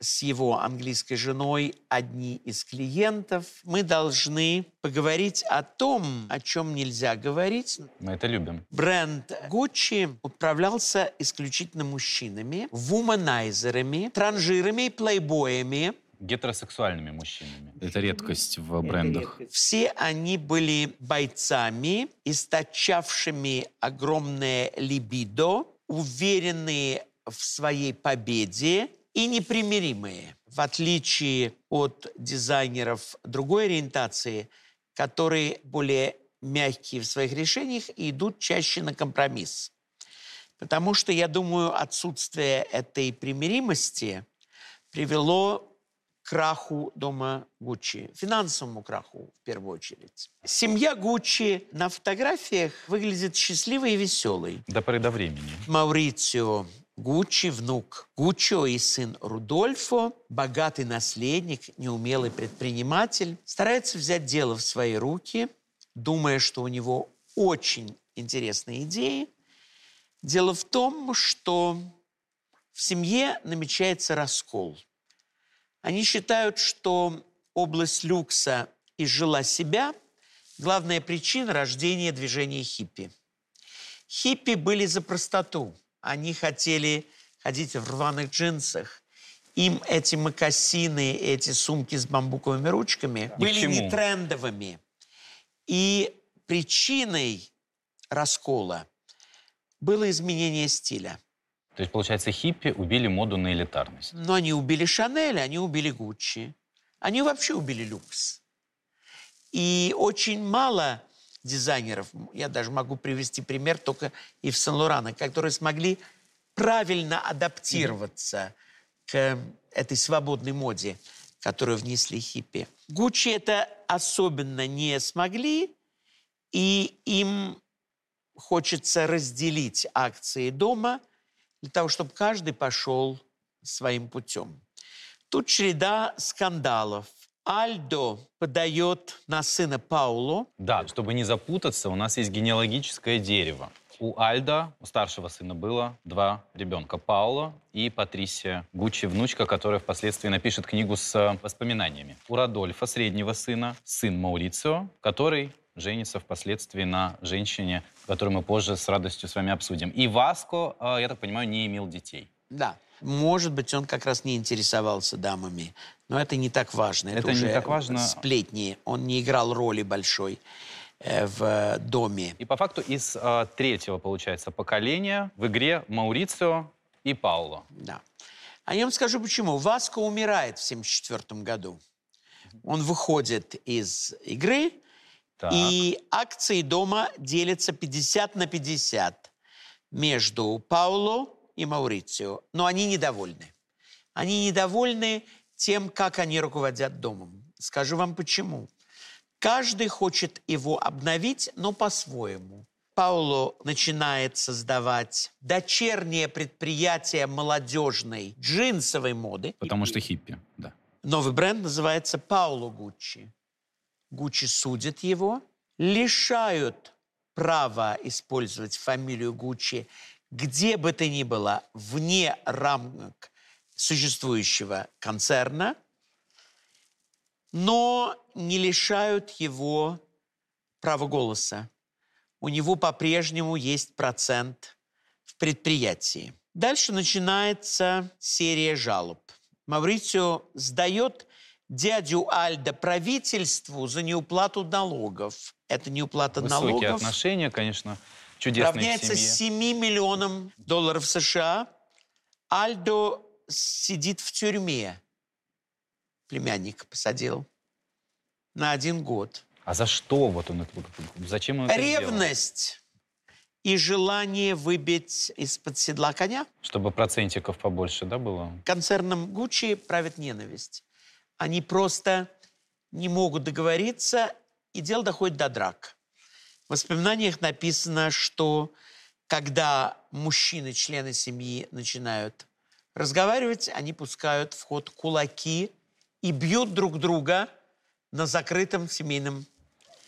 с его английской женой одни из клиентов. Мы должны поговорить о том, о чем нельзя говорить. мы это любим. Бренд Gucci управлялся исключительно мужчинами, вуманайзерами, транжирами и плейбоями. Гетеросексуальными мужчинами. Это редкость в брендах. Все они были бойцами, источавшими огромное либидо, уверенные в своей победе и непримиримые, в отличие от дизайнеров другой ориентации, которые более мягкие в своих решениях и идут чаще на компромисс. Потому что, я думаю, отсутствие этой примиримости привело к краху дома Гуччи, финансовому краху в первую очередь. Семья Гуччи на фотографиях выглядит счастливой и веселой. До поры до времени. Маурицио Гуччи, внук Гуччо и сын Рудольфо, богатый наследник, неумелый предприниматель, старается взять дело в свои руки, думая, что у него очень интересные идеи. Дело в том, что в семье намечается раскол. Они считают, что область люкса изжила себя – главная причина рождения движения хиппи. Хиппи были за простоту. Они хотели ходить в рваных джинсах. Им эти мокасины, эти сумки с бамбуковыми ручками Ни были не трендовыми. И причиной раскола было изменение стиля. То есть, получается, хиппи убили моду на элитарность. Но они убили Шанель, они убили Гуччи. Они вообще убили люкс. И очень мало дизайнеров, я даже могу привести пример только и в Сен-Лорана, которые смогли правильно адаптироваться к этой свободной моде, которую внесли хиппи. Гуччи это особенно не смогли, и им хочется разделить акции дома для того, чтобы каждый пошел своим путем. Тут череда скандалов. Альдо подает на сына Пауло. Да, чтобы не запутаться, у нас есть генеалогическое дерево. У Альда, у старшего сына, было два ребенка. Пауло и Патрисия Гуччи, внучка, которая впоследствии напишет книгу с э, воспоминаниями. У Радольфа, среднего сына, сын Маурицио, который женится впоследствии на женщине, которую мы позже с радостью с вами обсудим. И Васко, э, я так понимаю, не имел детей. Да. Может быть, он как раз не интересовался дамами. Но это не так важно. Это не уже так важно. Сплетни. Он не играл роли большой э, в доме. И по факту из э, третьего, получается, поколения в игре Маурицио и Пауло. Да. О нем скажу почему. Васко умирает в 1974 году. Он выходит из игры, Так. и акции дома делятся 50 на 50 между Пауло и Маурицио. Но они недовольны. Они недовольны тем, как они руководят домом. Скажу вам почему. Каждый хочет его обновить, но по-своему. Пауло начинает создавать дочернее предприятие молодежной джинсовой моды. Потому что хиппи, да. Новый бренд называется Пауло Гуччи. Гуччи судят его, лишают права использовать фамилию Гуччи где бы то ни было вне рамок существующего концерна, но не лишают его права голоса. У него по-прежнему есть процент в предприятии. Дальше начинается серия жалоб. Маврицио сдает дядю Альда правительству за неуплату налогов. Это неуплата Высокие налогов отношения, конечно, чудесные в равняется семье. 7 миллионам долларов США. Альдо сидит в тюрьме. Племянник посадил на один год. А за что вот он это... Зачем он это сделал? Ревность и желание выбить из-под седла коня. Чтобы процентиков побольше, да, было? Концерном Гуччи правит ненависть. Они просто не могут договориться, и дело доходит до драк. В воспоминаниях написано, что когда мужчины, члены семьи, начинают разговаривать, они пускают в ход кулаки и бьют друг друга на закрытом семейном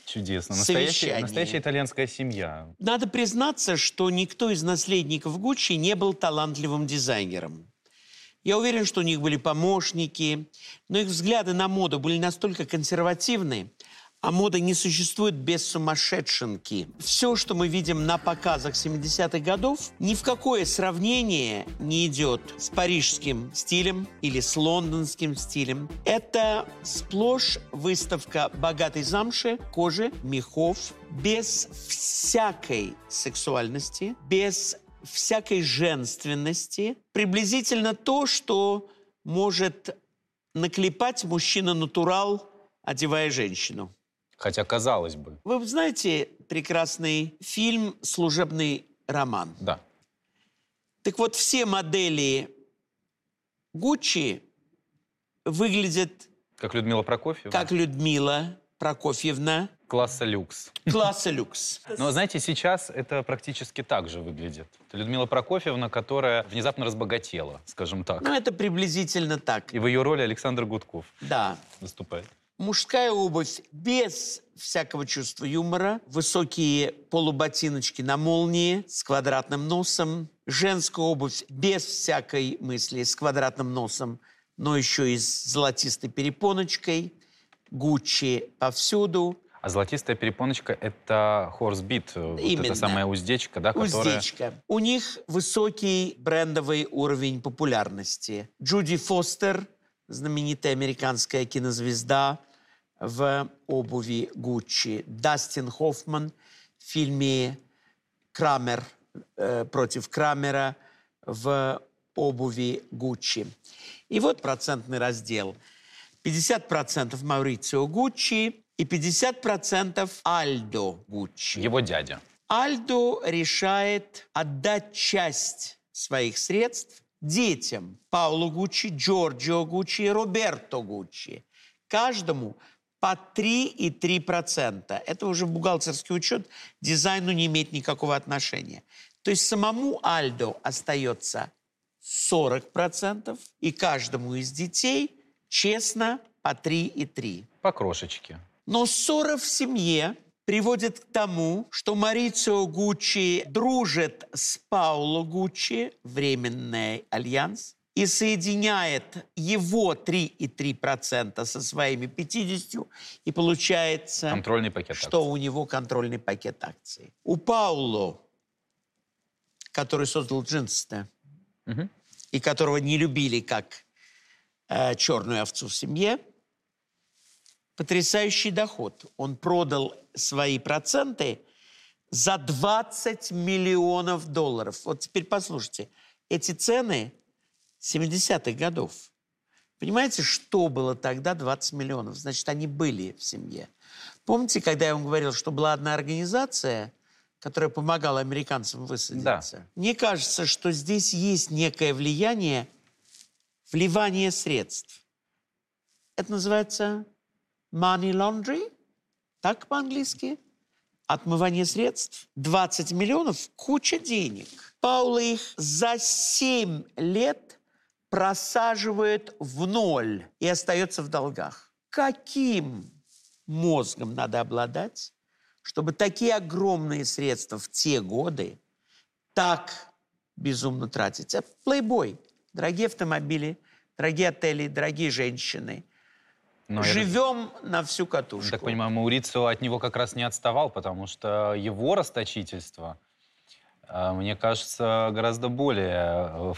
Чудесно. Настоящая, настоящая итальянская семья. Надо признаться, что никто из наследников Гуччи не был талантливым дизайнером. Я уверен, что у них были помощники, но их взгляды на моду были настолько консервативны, а мода не существует без сумасшедшенки. Все, что мы видим на показах 70-х годов, ни в какое сравнение не идет с парижским стилем или с лондонским стилем. Это сплошь выставка богатой замши, кожи, мехов, без всякой сексуальности, без всякой женственности. Приблизительно то, что может наклепать мужчина-натурал, одевая женщину. Хотя, казалось бы, Вы знаете прекрасный фильм «Служебный роман»? да. Так вот, все модели Гуччи выглядят Как Людмила Прокофьева. как Людмила Прокофьевна Класса люкс. класса люкс. Но, знаете, сейчас это практически так же выглядит. Это Людмила Прокофьевна, которая внезапно разбогатела, скажем так. Ну, это приблизительно так. И в ее роли Александр Гудков Да. выступает. Мужская обувь без всякого чувства юмора, высокие полуботиночки на молнии с квадратным носом, женская обувь без всякой мысли с квадратным носом, но еще и с золотистой перепоночкой, Гуччи повсюду, А золотистая перепоночка — это хорсбит, вот Именно. эта самая уздечка, да, которая... уздечка. У них высокий брендовый уровень популярности. Джуди Фостер, знаменитая американская кинозвезда в обуви Гуччи. Дастин Хоффман в фильме «Крамер» э, против Крамера в обуви Гуччи. И вот процентный раздел. 50% Маурицио Гуччи и 50% Альдо Гуччи. Его дядя. Альдо решает отдать часть своих средств детям Паулу Гуччи, Джорджио Гуччи и Роберто Гуччи. Каждому по 3,3%. Это уже бухгалтерский учет, дизайну не имеет никакого отношения. То есть самому Альдо остается 40%, и каждому из детей честно по 3,3%. По крошечке. Но ссора в семье приводит к тому, что Марицио Гуччи дружит с Пауло Гуччи, временный альянс, и соединяет его 3,3% со своими 50%, и получается, Контрольный пакет что акций. у него контрольный пакет акций. У Пауло, который создал джинсы Мгм. и которого не любили как э, черную овцу в семье, потрясающий доход. Он продал свои проценты за 20 миллионов долларов. Вот теперь послушайте, эти цены 70-х годов. Понимаете, что было тогда 20 миллионов? Значит, они были в семье. Помните, когда я вам говорил, что была одна организация, которая помогала американцам высадиться? Мне кажется, что здесь есть некое влияние вливания средств. Это называется money laundry, так по-английски? Отмывание средств. 20 миллионов – куча денег. Паула их за 7 лет просаживает в ноль и остается в долгах. Каким мозгом надо обладать, чтобы такие огромные средства в те годы так безумно тратить? А Плейбой. Дорогие автомобили, дорогие отели, дорогие женщины. Но Живем на всю катушку. так понимаю, Маурицио от него как раз не отставал, потому что его расточительство, мне кажется, гораздо более э,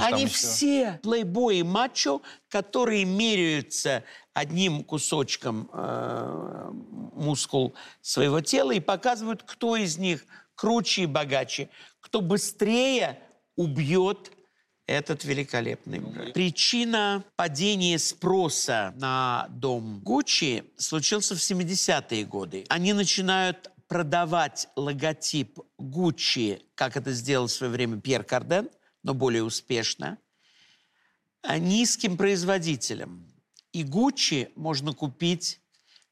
что Они еще- все плейбои мачо, которые меряются одним кусочком э, мускул своего тела и показывают, кто из них круче и богаче, кто быстрее убьет этот великолепный бренд. Причина падения спроса на дом Гуччи случился в 70-е годы. Они начинают продавать логотип Гуччи, как это сделал в свое время Пьер Карден, но более успешно, а, низким производителям. И Гуччи можно купить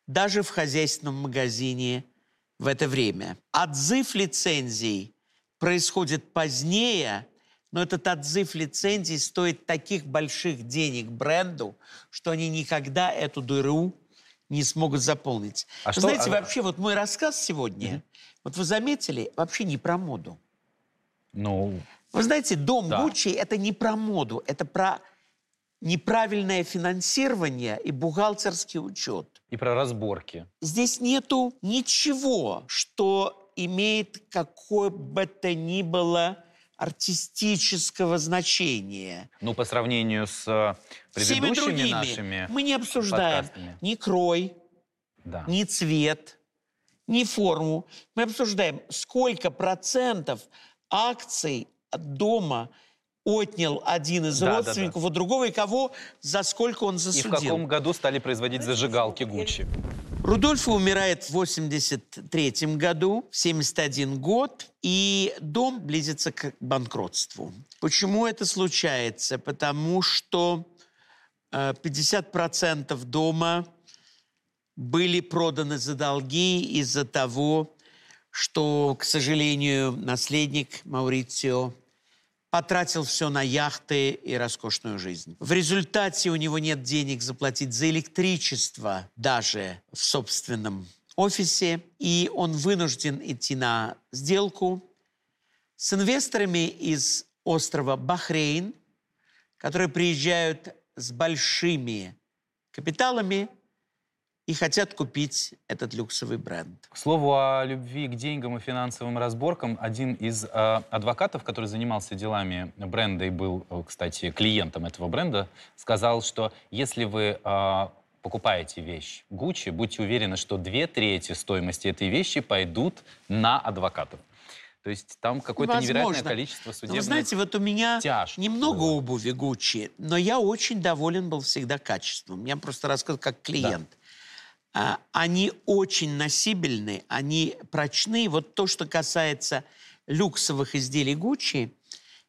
даже в хозяйственном магазине в это время. Отзыв лицензий происходит позднее, но этот отзыв лицензий стоит таких больших денег бренду, что они никогда эту дыру не смогут заполнить. А Вы что- знаете, а- вообще, вот мой рассказ сегодня, вот вы заметили, вообще не про моду. Ну, Вы знаете, дом Да. Гуччи – это не про моду, это про неправильное финансирование и бухгалтерский учет. и про разборки. Здесь нету ничего, что имеет какое бы то ни было артистического значения. Ну, по сравнению с э, Всеми предыдущими другими нашими мы не обсуждаем подкастами. ни крой, Да. ни цвет, ни форму. Мы обсуждаем, сколько процентов акций от дома отнял один из Да, да, родственников у другого, и кого, за сколько он И в засудил. каком году стали производить зажигалки Гуччи? Рудольфо умирает в 83 году, в 71 год, и дом близится к банкротству. Почему это случается? Потому что 50% э, дома были проданы за долги из-за того, что, к сожалению, наследник Маурицио потратил все на яхты и роскошную жизнь. В результате у него нет денег заплатить за электричество даже в собственном офисе, и он вынужден идти на сделку с инвесторами из острова Бахрейн, которые приезжают с большими капиталами – и хотят купить этот люксовый бренд. К слову о любви к деньгам и финансовым разборкам, один из э, адвокатов, который занимался делами бренда и был, э, кстати, клиентом этого бренда, сказал, что если вы э, покупаете вещь Gucci, будьте уверены, что две трети стоимости этой вещи пойдут на адвокатов. То есть там какое-то невероятное количество судебных Вы знаете, вот у меня тяж немного было. обуви Гуччи, но я очень доволен был всегда качеством. Я просто рассказал как клиент. Да. А, они очень носибельны, они прочны. Вот то, что касается люксовых изделий Гуччи,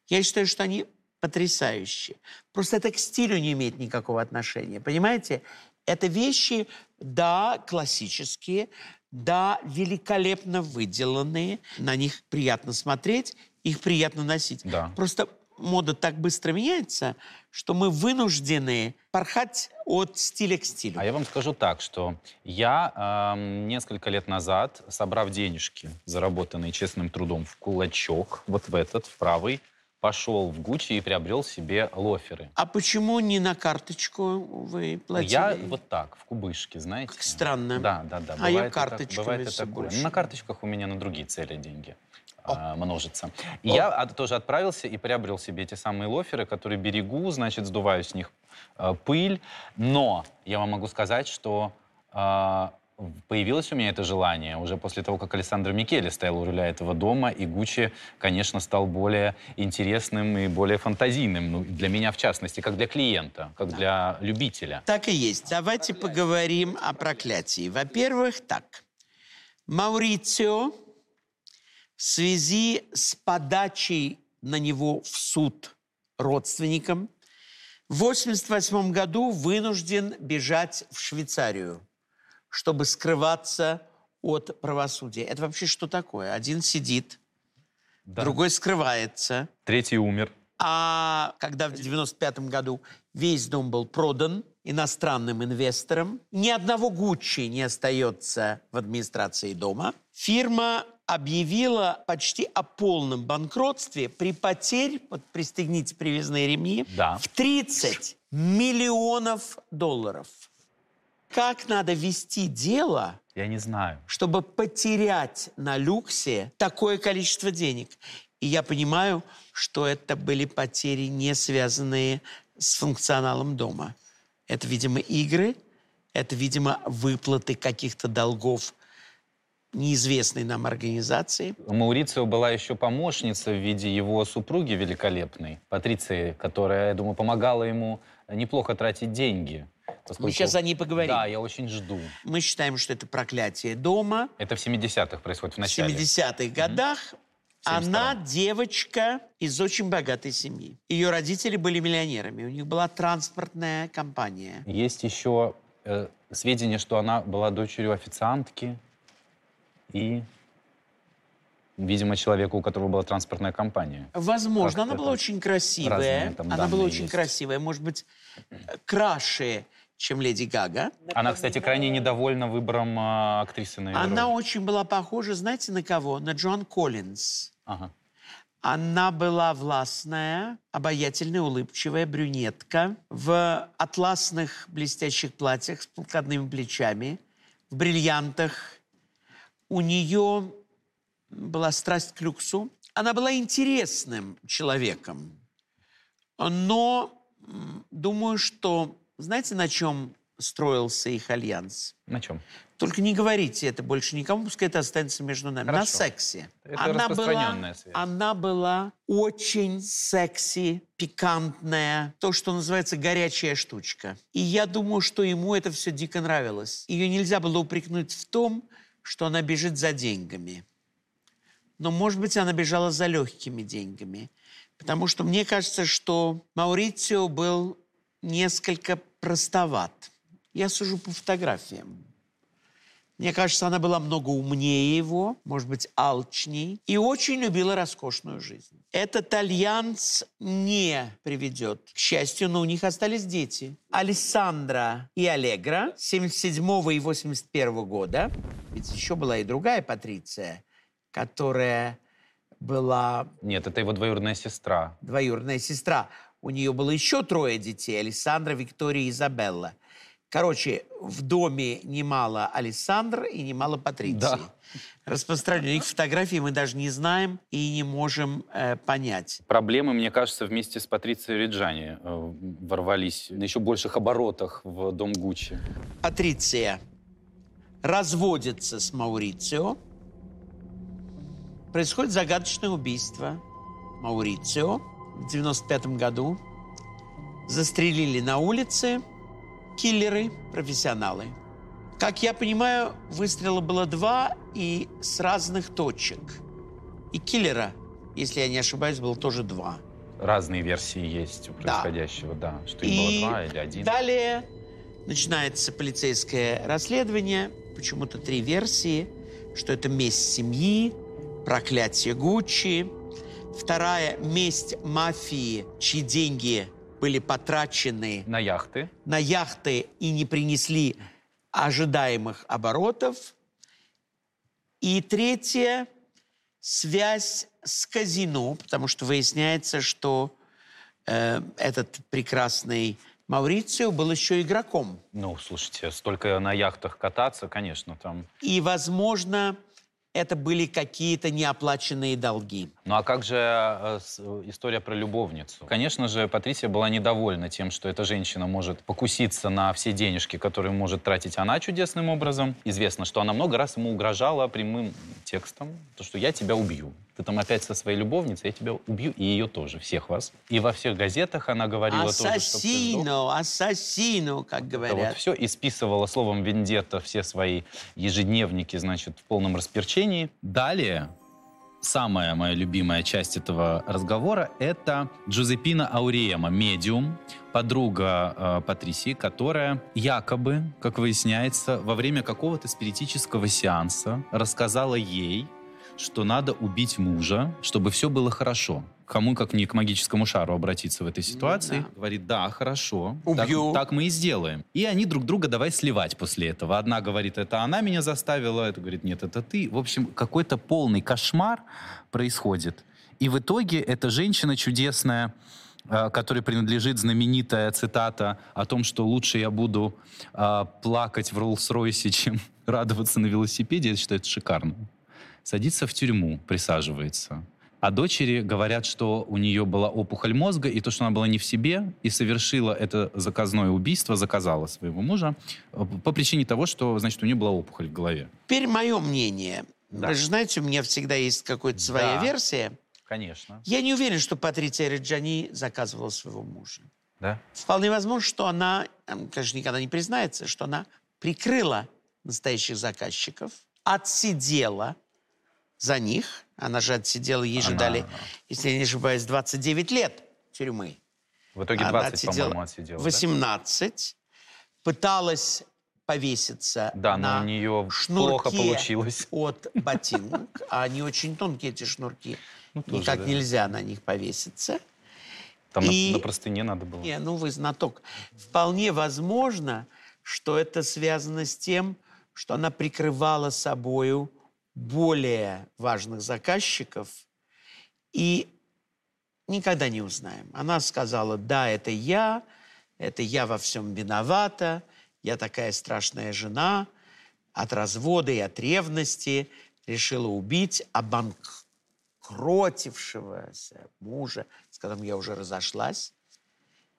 я считаю, что они потрясающие. Просто это к стилю не имеет никакого отношения. Понимаете? Это вещи, да, классические, да, великолепно выделанные. На них приятно смотреть, их приятно носить. Да. Просто мода так быстро меняется, что мы вынуждены порхать от стиля к стилю. А я вам скажу так, что я э, несколько лет назад, собрав денежки, заработанные честным трудом, в кулачок, вот в этот, в правый, пошел в Гуччи и приобрел себе лоферы. А почему не на карточку вы платили? Я вот так, в кубышке, знаете. Как странно. Да, да, да. А я карточками так, бывает и такое. На карточках у меня на другие цели деньги а, множится. И О. я тоже отправился и приобрел себе эти самые лоферы, которые берегу, значит, сдуваю с них э, пыль. Но я вам могу сказать, что э, появилось у меня это желание уже после того, как Александр Микеле стоял у руля этого дома, и Гуччи, конечно, стал более интересным и более фантазийным. Ну, для меня, в частности, как для клиента, как да. для любителя. Так и есть. Давайте Проклятие. поговорим о проклятии. Во-первых, так. Маурицио в связи с подачей на него в суд родственникам в 1988 году вынужден бежать в Швейцарию, чтобы скрываться от правосудия. Это вообще что такое? Один сидит, да. другой скрывается. Третий умер. А когда в 95 году весь дом был продан иностранным инвесторам, ни одного Гуччи не остается в администрации дома. Фирма объявила почти о полном банкротстве при потере, вот пристегните привязные ремни, да. в 30 миллионов долларов. Как надо вести дело, я не знаю, чтобы потерять на люксе такое количество денег? И я понимаю, что это были потери, не связанные с функционалом дома. Это, видимо, игры, это, видимо, выплаты каких-то долгов неизвестной нам организации. У Маурицио была еще помощница в виде его супруги великолепной, Патриции, которая, я думаю, помогала ему неплохо тратить деньги. Поскольку... Мы сейчас о ней поговорим. Да, я очень жду. Мы считаем, что это проклятие дома. Это в 70-х происходит, в начале. В 70-х годах. Mm-hmm. Она девочка из очень богатой семьи. Ее родители были миллионерами. У них была транспортная компания. Есть еще э, сведения, что она была дочерью официантки и, видимо, человеку, у которого была транспортная компания. Возможно, она была очень красивая. Она была очень есть. красивая, может быть, краше, чем Леди Гага. Она, кстати, крайне недовольна выбором э, актрисы на Она роли. очень была похожа, знаете, на кого? На Джон Коллинз. Ага. Она была властная, обаятельная, улыбчивая брюнетка в атласных блестящих платьях с подкладными плечами, в бриллиантах, у нее была страсть к люксу. Она была интересным человеком. Но думаю, что, знаете, на чем строился их альянс? На чем? Только не говорите это больше никому, пускай это останется между нами. На Хорошо. сексе. Это распространенная была, связь. она была очень секси, пикантная, то, что называется горячая штучка. И я думаю, что ему это все дико нравилось. Ее нельзя было упрекнуть в том, что она бежит за деньгами. Но, может быть, она бежала за легкими деньгами. Потому что мне кажется, что Маурицио был несколько простоват. Я сужу по фотографиям. Мне кажется, она была много умнее его, может быть, алчней, и очень любила роскошную жизнь. Этот альянс не приведет к счастью, но у них остались дети. Алессандра и Аллегра 77 и 81 года. Ведь еще была и другая Патриция, которая была Нет, это его двоюродная сестра. двоюродная сестра. У нее было еще трое детей. Александра, Виктория и Изабелла. Короче, в доме немало Александр и немало Патриции. Да. Распространенные их фотографии мы даже не знаем и не можем э, понять. Проблемы, мне кажется, вместе с Патрицией Реджани э, ворвались на еще больших оборотах в дом Гуччи. Патриция разводится с Маурицио. Происходит загадочное убийство Маурицио в 95 году. Застрелили на улице киллеры, профессионалы. Как я понимаю, выстрела было два и с разных точек. И киллера, если я не ошибаюсь, было тоже два. Разные версии есть у Да. происходящего, да. Что их И было два или один. далее начинается полицейское расследование. Почему-то три версии, что это месть семьи, проклятие Гуччи. Вторая – месть мафии, чьи деньги были потрачены На яхты. на яхты и не принесли ожидаемых оборотов. И третье – связь с казино, потому что выясняется, что э, этот прекрасный Маурицио был еще игроком. Ну, слушайте, столько на яхтах кататься, конечно, там. И, возможно, это были какие-то неоплаченные долги. Ну а как же э, с- история про любовницу? Конечно же, Патрисия была недовольна тем, что эта женщина может покуситься на все денежки, которые может тратить она чудесным образом. Известно, что она много раз ему угрожала прямым текстом, то, что я тебя убью. Ты там опять со своей любовницей, я тебя убью, и ее тоже, всех вас. И во всех газетах она говорила тоже, сдох. Ассасино, ассасино, как Это вот говорят. все и списывала словом «вендетта» все свои ежедневники, значит, в полном расперчении. Далее, самая моя любимая часть этого разговора — это Джузеппина Ауриема, медиум, подруга э, Патрисии, которая якобы, как выясняется, во время какого-то спиритического сеанса рассказала ей, что надо убить мужа, чтобы все было хорошо. Кому, как не к магическому шару, обратиться в этой ситуации. да. Говорит, да, хорошо. Убью. Так, так мы и сделаем. И они друг друга давай сливать после этого. Одна говорит, это она меня заставила, это говорит, нет, это ты. В общем, какой-то полный кошмар происходит. И в итоге эта женщина чудесная, э, которой принадлежит знаменитая цитата о том, что лучше я буду э, плакать в Роллс-Ройсе, чем радоваться на велосипеде, я считаю, это шикарно. Садится в тюрьму, присаживается. А дочери говорят, что у нее была опухоль мозга, и то, что она была не в себе, и совершила это заказное убийство, заказала своего мужа, э, по причине того, что, значит, у нее была опухоль в голове. Теперь мое мнение. Да. Вы же знаете, у меня всегда есть какая-то своя Да. версия. Конечно. Я не уверен, что Патриция Реджани заказывала своего мужа. Да? Вполне возможно, что она, конечно, никогда не признается, что она прикрыла настоящих заказчиков, отсидела за них. Она же отсидела, ей же Она- дали, если я не ошибаюсь, 29 лет тюрьмы. В итоге Она 20, отсидела по-моему, отсидела. да? 18. Пыталась повеситься Да, но на у нее шнурке плохо получилось. от ботинок, а они очень тонкие, эти шнурки. Ну, тоже, Никак да. нельзя на них повеситься. Там на- И- на простыне надо было. Не, ну вы знаток. Вполне возможно, что это связано с тем, что она прикрывала собою более важных заказчиков и никогда не узнаем. Она сказала, да, это я, это я во всем виновата, я такая страшная жена, от развода и от ревности решила убить обанкротившегося мужа, с которым я уже разошлась.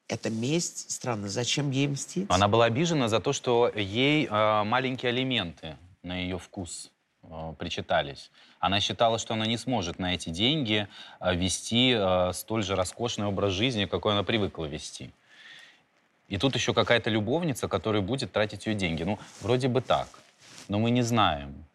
Это месть. Странно, зачем ей мстить? Она была обижена за то, что ей э, маленькие алименты на ее вкус причитались. Она считала, что она не сможет на эти деньги э, вести э, столь же роскошный образ жизни, какой она привыкла вести. И тут еще какая-то любовница, которая будет тратить ее деньги. Ну, вроде бы так. Но мы не знаем.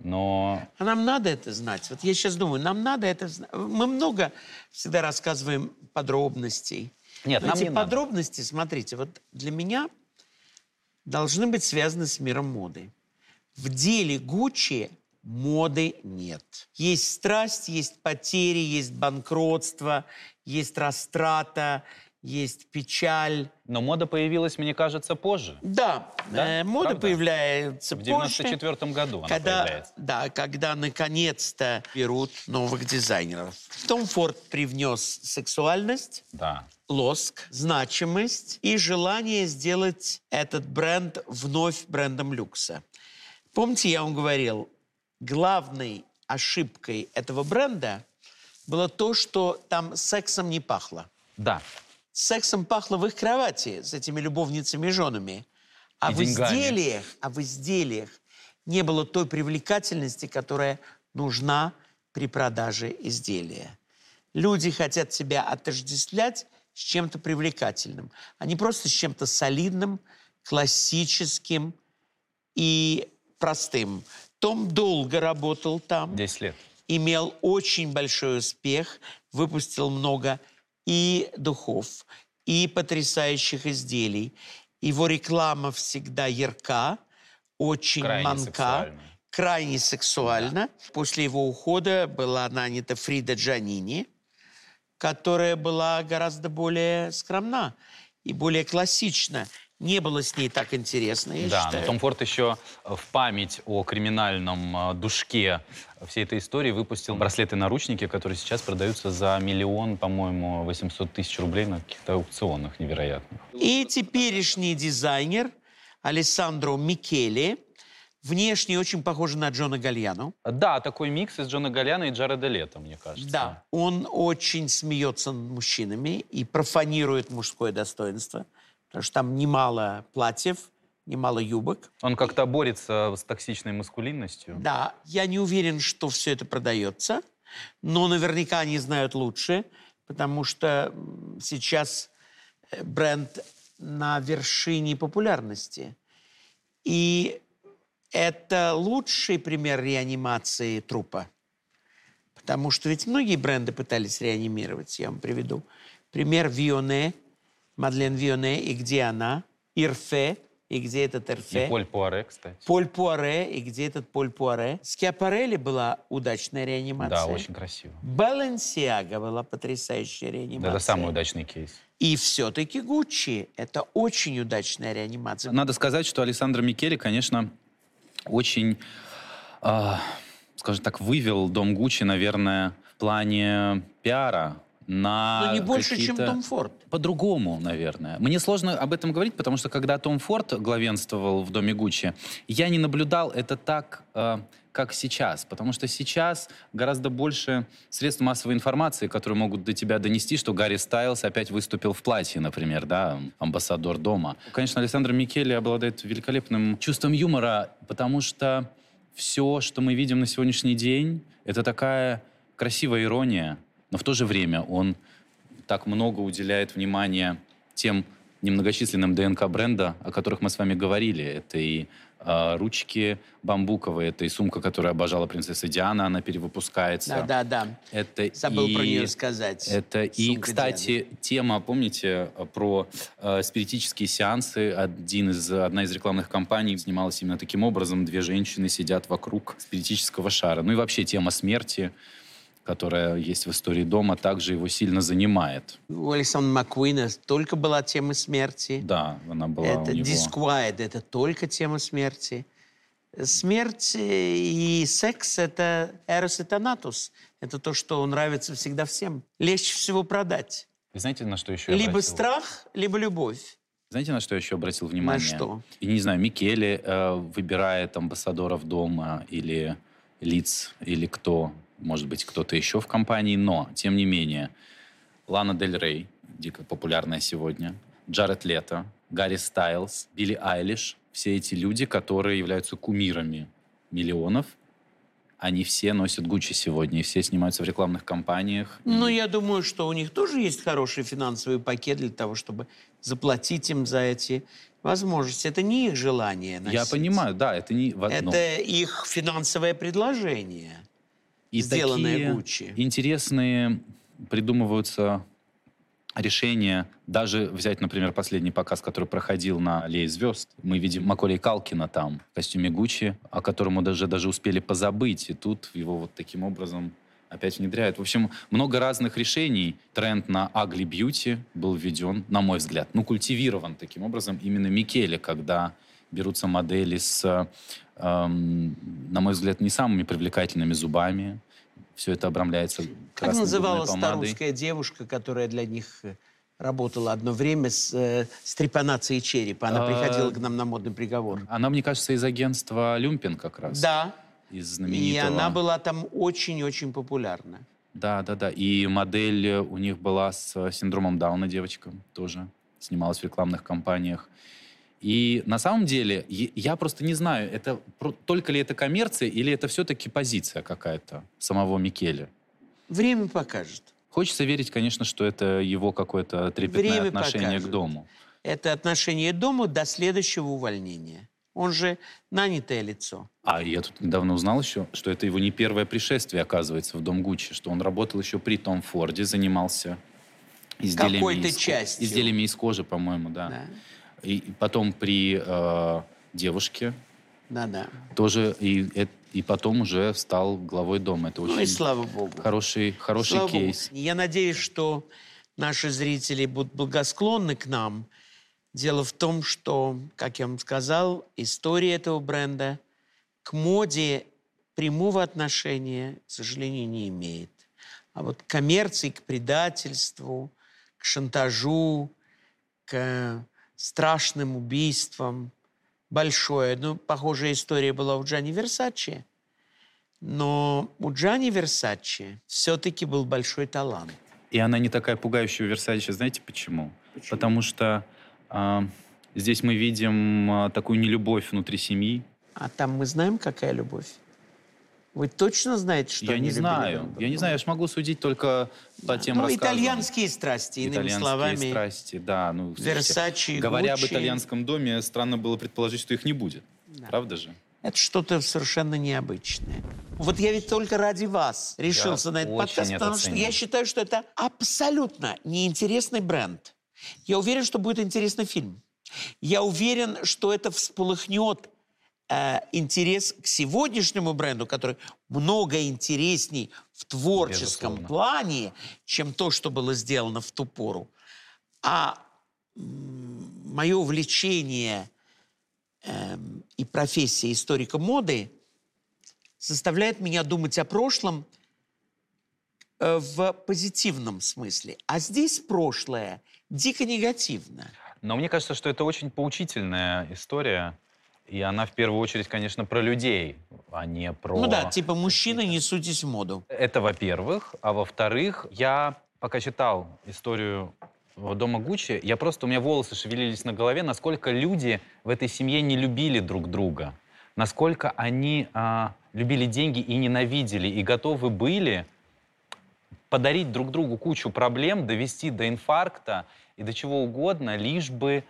Но А нам надо это знать. Вот я сейчас думаю, нам надо это знать. Мы много всегда рассказываем подробностей. Нет, Но нам эти не надо. подробности, смотрите, вот для меня должны быть связаны с миром моды. В деле Гуччи моды нет. Есть страсть, есть потери, есть банкротство, есть растрата, есть печаль. Но мода появилась, мне кажется, позже. Да, Да? э, мода Правда? появляется В позже. 94 году она когда, появляется. да, когда наконец-то берут новых дизайнеров. Том Форд привнес сексуальность, Да. лоск, значимость и желание сделать этот бренд вновь брендом люкса. Помните, я вам говорил, главной ошибкой этого бренда было то, что там сексом не пахло. Да. Сексом пахло в их кровати с этими любовницами и женами. А И в деньгами. изделиях, а в изделиях не было той привлекательности, которая нужна при продаже изделия. Люди хотят себя отождествлять с чем-то привлекательным, а не просто с чем-то солидным, классическим и простым. Том долго работал там 10 лет. имел очень большой успех, выпустил много и духов, и потрясающих изделий. Его реклама всегда ярка, очень Крайне манка, сексуальна. крайне сексуальна. После его ухода была нанята Фрида Джанини, которая была гораздо более скромна и более классична. Не было с ней так интересно, я Да, считаю. но Том Форд еще э, в память о криминальном э, душке всей этой истории выпустил браслеты-наручники, которые сейчас продаются за миллион, по-моему, 800 тысяч рублей на каких-то аукционах невероятных. И теперешний дизайнер Алессандро Микеле, внешне очень похож на Джона Гальяно. Да, такой микс из Джона Галляна и Джареда Лето, мне кажется. Да, он очень смеется над мужчинами и профанирует мужское достоинство, потому что там немало платьев, немало юбок. Он как-то борется с токсичной маскулинностью. Да, я не уверен, что все это продается, но наверняка они знают лучше, потому что сейчас э, бренд на вершине популярности. И это лучший пример реанимации трупа. Потому что ведь многие бренды пытались реанимировать. Я вам приведу. Пример Вионе, Мадлен Вионе, и где она? Ирфе, и где этот Ирфе? И Поль Пуаре, кстати. Поль Пуаре, и где этот Поль Пуаре? Скиапарелли была удачная реанимация. Да, очень красиво. Баленсиага была потрясающая Да, реанимация. это самый удачный кейс. И все-таки Гуччи – это очень удачная реанимация. Надо сказать, что Александр Микеле, конечно, очень, а, скажем так, вывел Дом Гуччи, наверное, в плане пиара на Но не больше, чем Том Форд. По-другому, наверное. Мне сложно об этом говорить, потому что когда Том Форд главенствовал в Доме Гуччи, я не наблюдал это так, э, как сейчас. Потому что сейчас гораздо больше средств массовой информации, которые могут до тебя донести, что Гарри Стайлз опять выступил в платье, например, да, амбассадор дома. Конечно, Александр Микеле обладает великолепным чувством юмора, потому что все, что мы видим на сегодняшний день, это такая красивая ирония, но в то же время он так много уделяет внимания тем немногочисленным ДНК бренда, о которых мы с вами говорили. Это и э, ручки бамбуковые, это и сумка, которую обожала принцесса Диана, она перевыпускается. Да-да-да. Это Забыл и... про нее сказать. Это и, Сумка кстати, тема, помните, про э, спиритические сеансы. Один из, одна из рекламных кампаний снималась именно таким образом. Две женщины сидят вокруг спиритического шара. Ну и вообще тема смерти, которая есть в истории дома, также его сильно занимает. У Александра Маккуина только была тема смерти. Да, она была это у него. Disquiet, это только тема смерти. Смерть и секс – это эрос и танатус. Это то, что нравится всегда всем. Легче всего продать. Вы знаете, на что еще я Либо обратил? страх, либо любовь. Знаете, на что я еще обратил внимание? что? И не знаю, Микеле э, выбирает амбассадоров дома или лиц, или кто, может быть, кто-то еще в компании, но, тем не менее, Лана Дель Рей, дико популярная сегодня, Джаред Лето, Гарри Стайлз, Билли Айлиш. Все эти люди, которые являются кумирами миллионов, они все носят Гуччи сегодня, и все снимаются в рекламных кампаниях. Ну, И- я думаю, что у них тоже есть хороший финансовый пакет для того, чтобы заплатить им за эти возможности. Это не их желание Я носить. понимаю, да, это не... Это их финансовое предложение. И сделанное такие Гуччи. интересные придумываются решения. Даже взять, например, последний показ, который проходил на Аллее звезд. Мы видим Маколей Калкина там в костюме Гуччи, о котором мы даже, даже успели позабыть. И тут его вот таким образом опять внедряют. В общем, много разных решений. Тренд на beauty был введен, на мой взгляд, ну, культивирован таким образом именно Микеле, когда берутся модели с, эм, на мой взгляд, не самыми привлекательными зубами. Все это обрамляется Как красной называлась та русская девушка, которая для них э, работала одно время с, э, с трепанацией черепа? Она А, приходила к нам на модный приговор. Она, мне кажется, из агентства Люмпин как раз. Да, Из и знаменитого. она была там очень-очень популярна. Да, да, да. И модель у них была с э, синдромом Дауна девочка тоже. Снималась в рекламных кампаниях. И на самом деле, я просто не знаю, это только ли это коммерция или это все-таки позиция какая-то самого Микеле. Время покажет. Хочется верить, конечно, что это его какое-то трепетное Время отношение покажет. к дому. Это отношение к дому до следующего увольнения. Он же нанятое лицо. А я тут недавно узнал еще, что это его не первое пришествие, оказывается, в дом Гуччи, что он работал еще при Том Форде, занимался изделиями, из, частью. изделиями из кожи, по-моему, да. Да, И потом при э, девушке да. да. тоже, и, и потом уже стал главой дома. Это очень Ну и слава богу. хороший, хороший Слава богу. кейс. Я надеюсь, что наши зрители будут благосклонны к нам. Дело в том, что, как я вам сказал, история этого бренда к моде прямого отношения, к сожалению, не имеет. А вот к коммерции, к предательству, к шантажу, к страшным убийствам большое. Ну, похожая история была у Джани Версачи. Но у Джани Версачи все-таки был большой талант. И она не такая пугающая у Версачи, знаете почему? Потому что а, здесь мы видим а, такую нелюбовь внутри семьи. А там мы знаем, какая любовь? Вы точно знаете, что я не знаю. друга? Я не знаю, я ж могу судить только по тем Ну, рассказам. итальянские страсти, иными Итальянские словами. страсти, да. Ну, Версачи Говоря об Гуччи. итальянском доме, странно было предположить, что их не будет. Правда же? Это что-то совершенно необычное. Вот я ведь только ради вас решился на этот подкаст, это потому что я считаю, что это абсолютно неинтересный бренд. Я уверен, что будет интересный фильм. Я уверен, что это всполыхнет э, интерес к сегодняшнему бренду, который много интересней в творческом Безусловно. плане, чем то, что было сделано в ту пору. А мое увлечение эм, и профессия историка моды заставляет меня думать о прошлом э, в позитивном смысле. А здесь прошлое дико негативно. Но мне кажется, что это очень поучительная история. И она в первую очередь, конечно, про людей, а не про... Ну да, типа мужчины, не суйтесь в моду. Это во-первых. А во-вторых, я пока читал историю дома Гуччи, я просто, у меня волосы шевелились на голове, насколько люди в этой семье не любили друг друга. Насколько они а, любили деньги и ненавидели, и готовы были подарить друг другу кучу проблем, довести до инфаркта и до чего угодно, лишь бы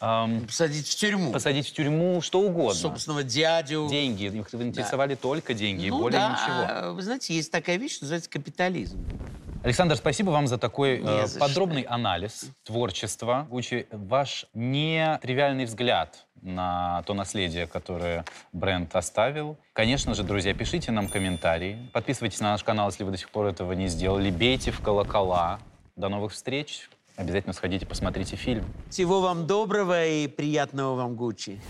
ам, Посадить в тюрьму. посадить в тюрьму что угодно. Собственного дядю. Деньги. Их интересовали только деньги, Ну более да, ничего. а, Вы знаете, есть такая вещь, называется капитализм. Александр, спасибо вам за такой э, за подробный анализ творчества. Гуччи, ваш нетривиальный взгляд на то наследие, которое бренд оставил. Конечно же, друзья, пишите нам комментарии. Подписывайтесь на наш канал, если вы до сих пор этого не сделали. Бейте в колокола. До новых встреч. Обязательно сходите, посмотрите фильм. Всего вам доброго и приятного вам Гуччи.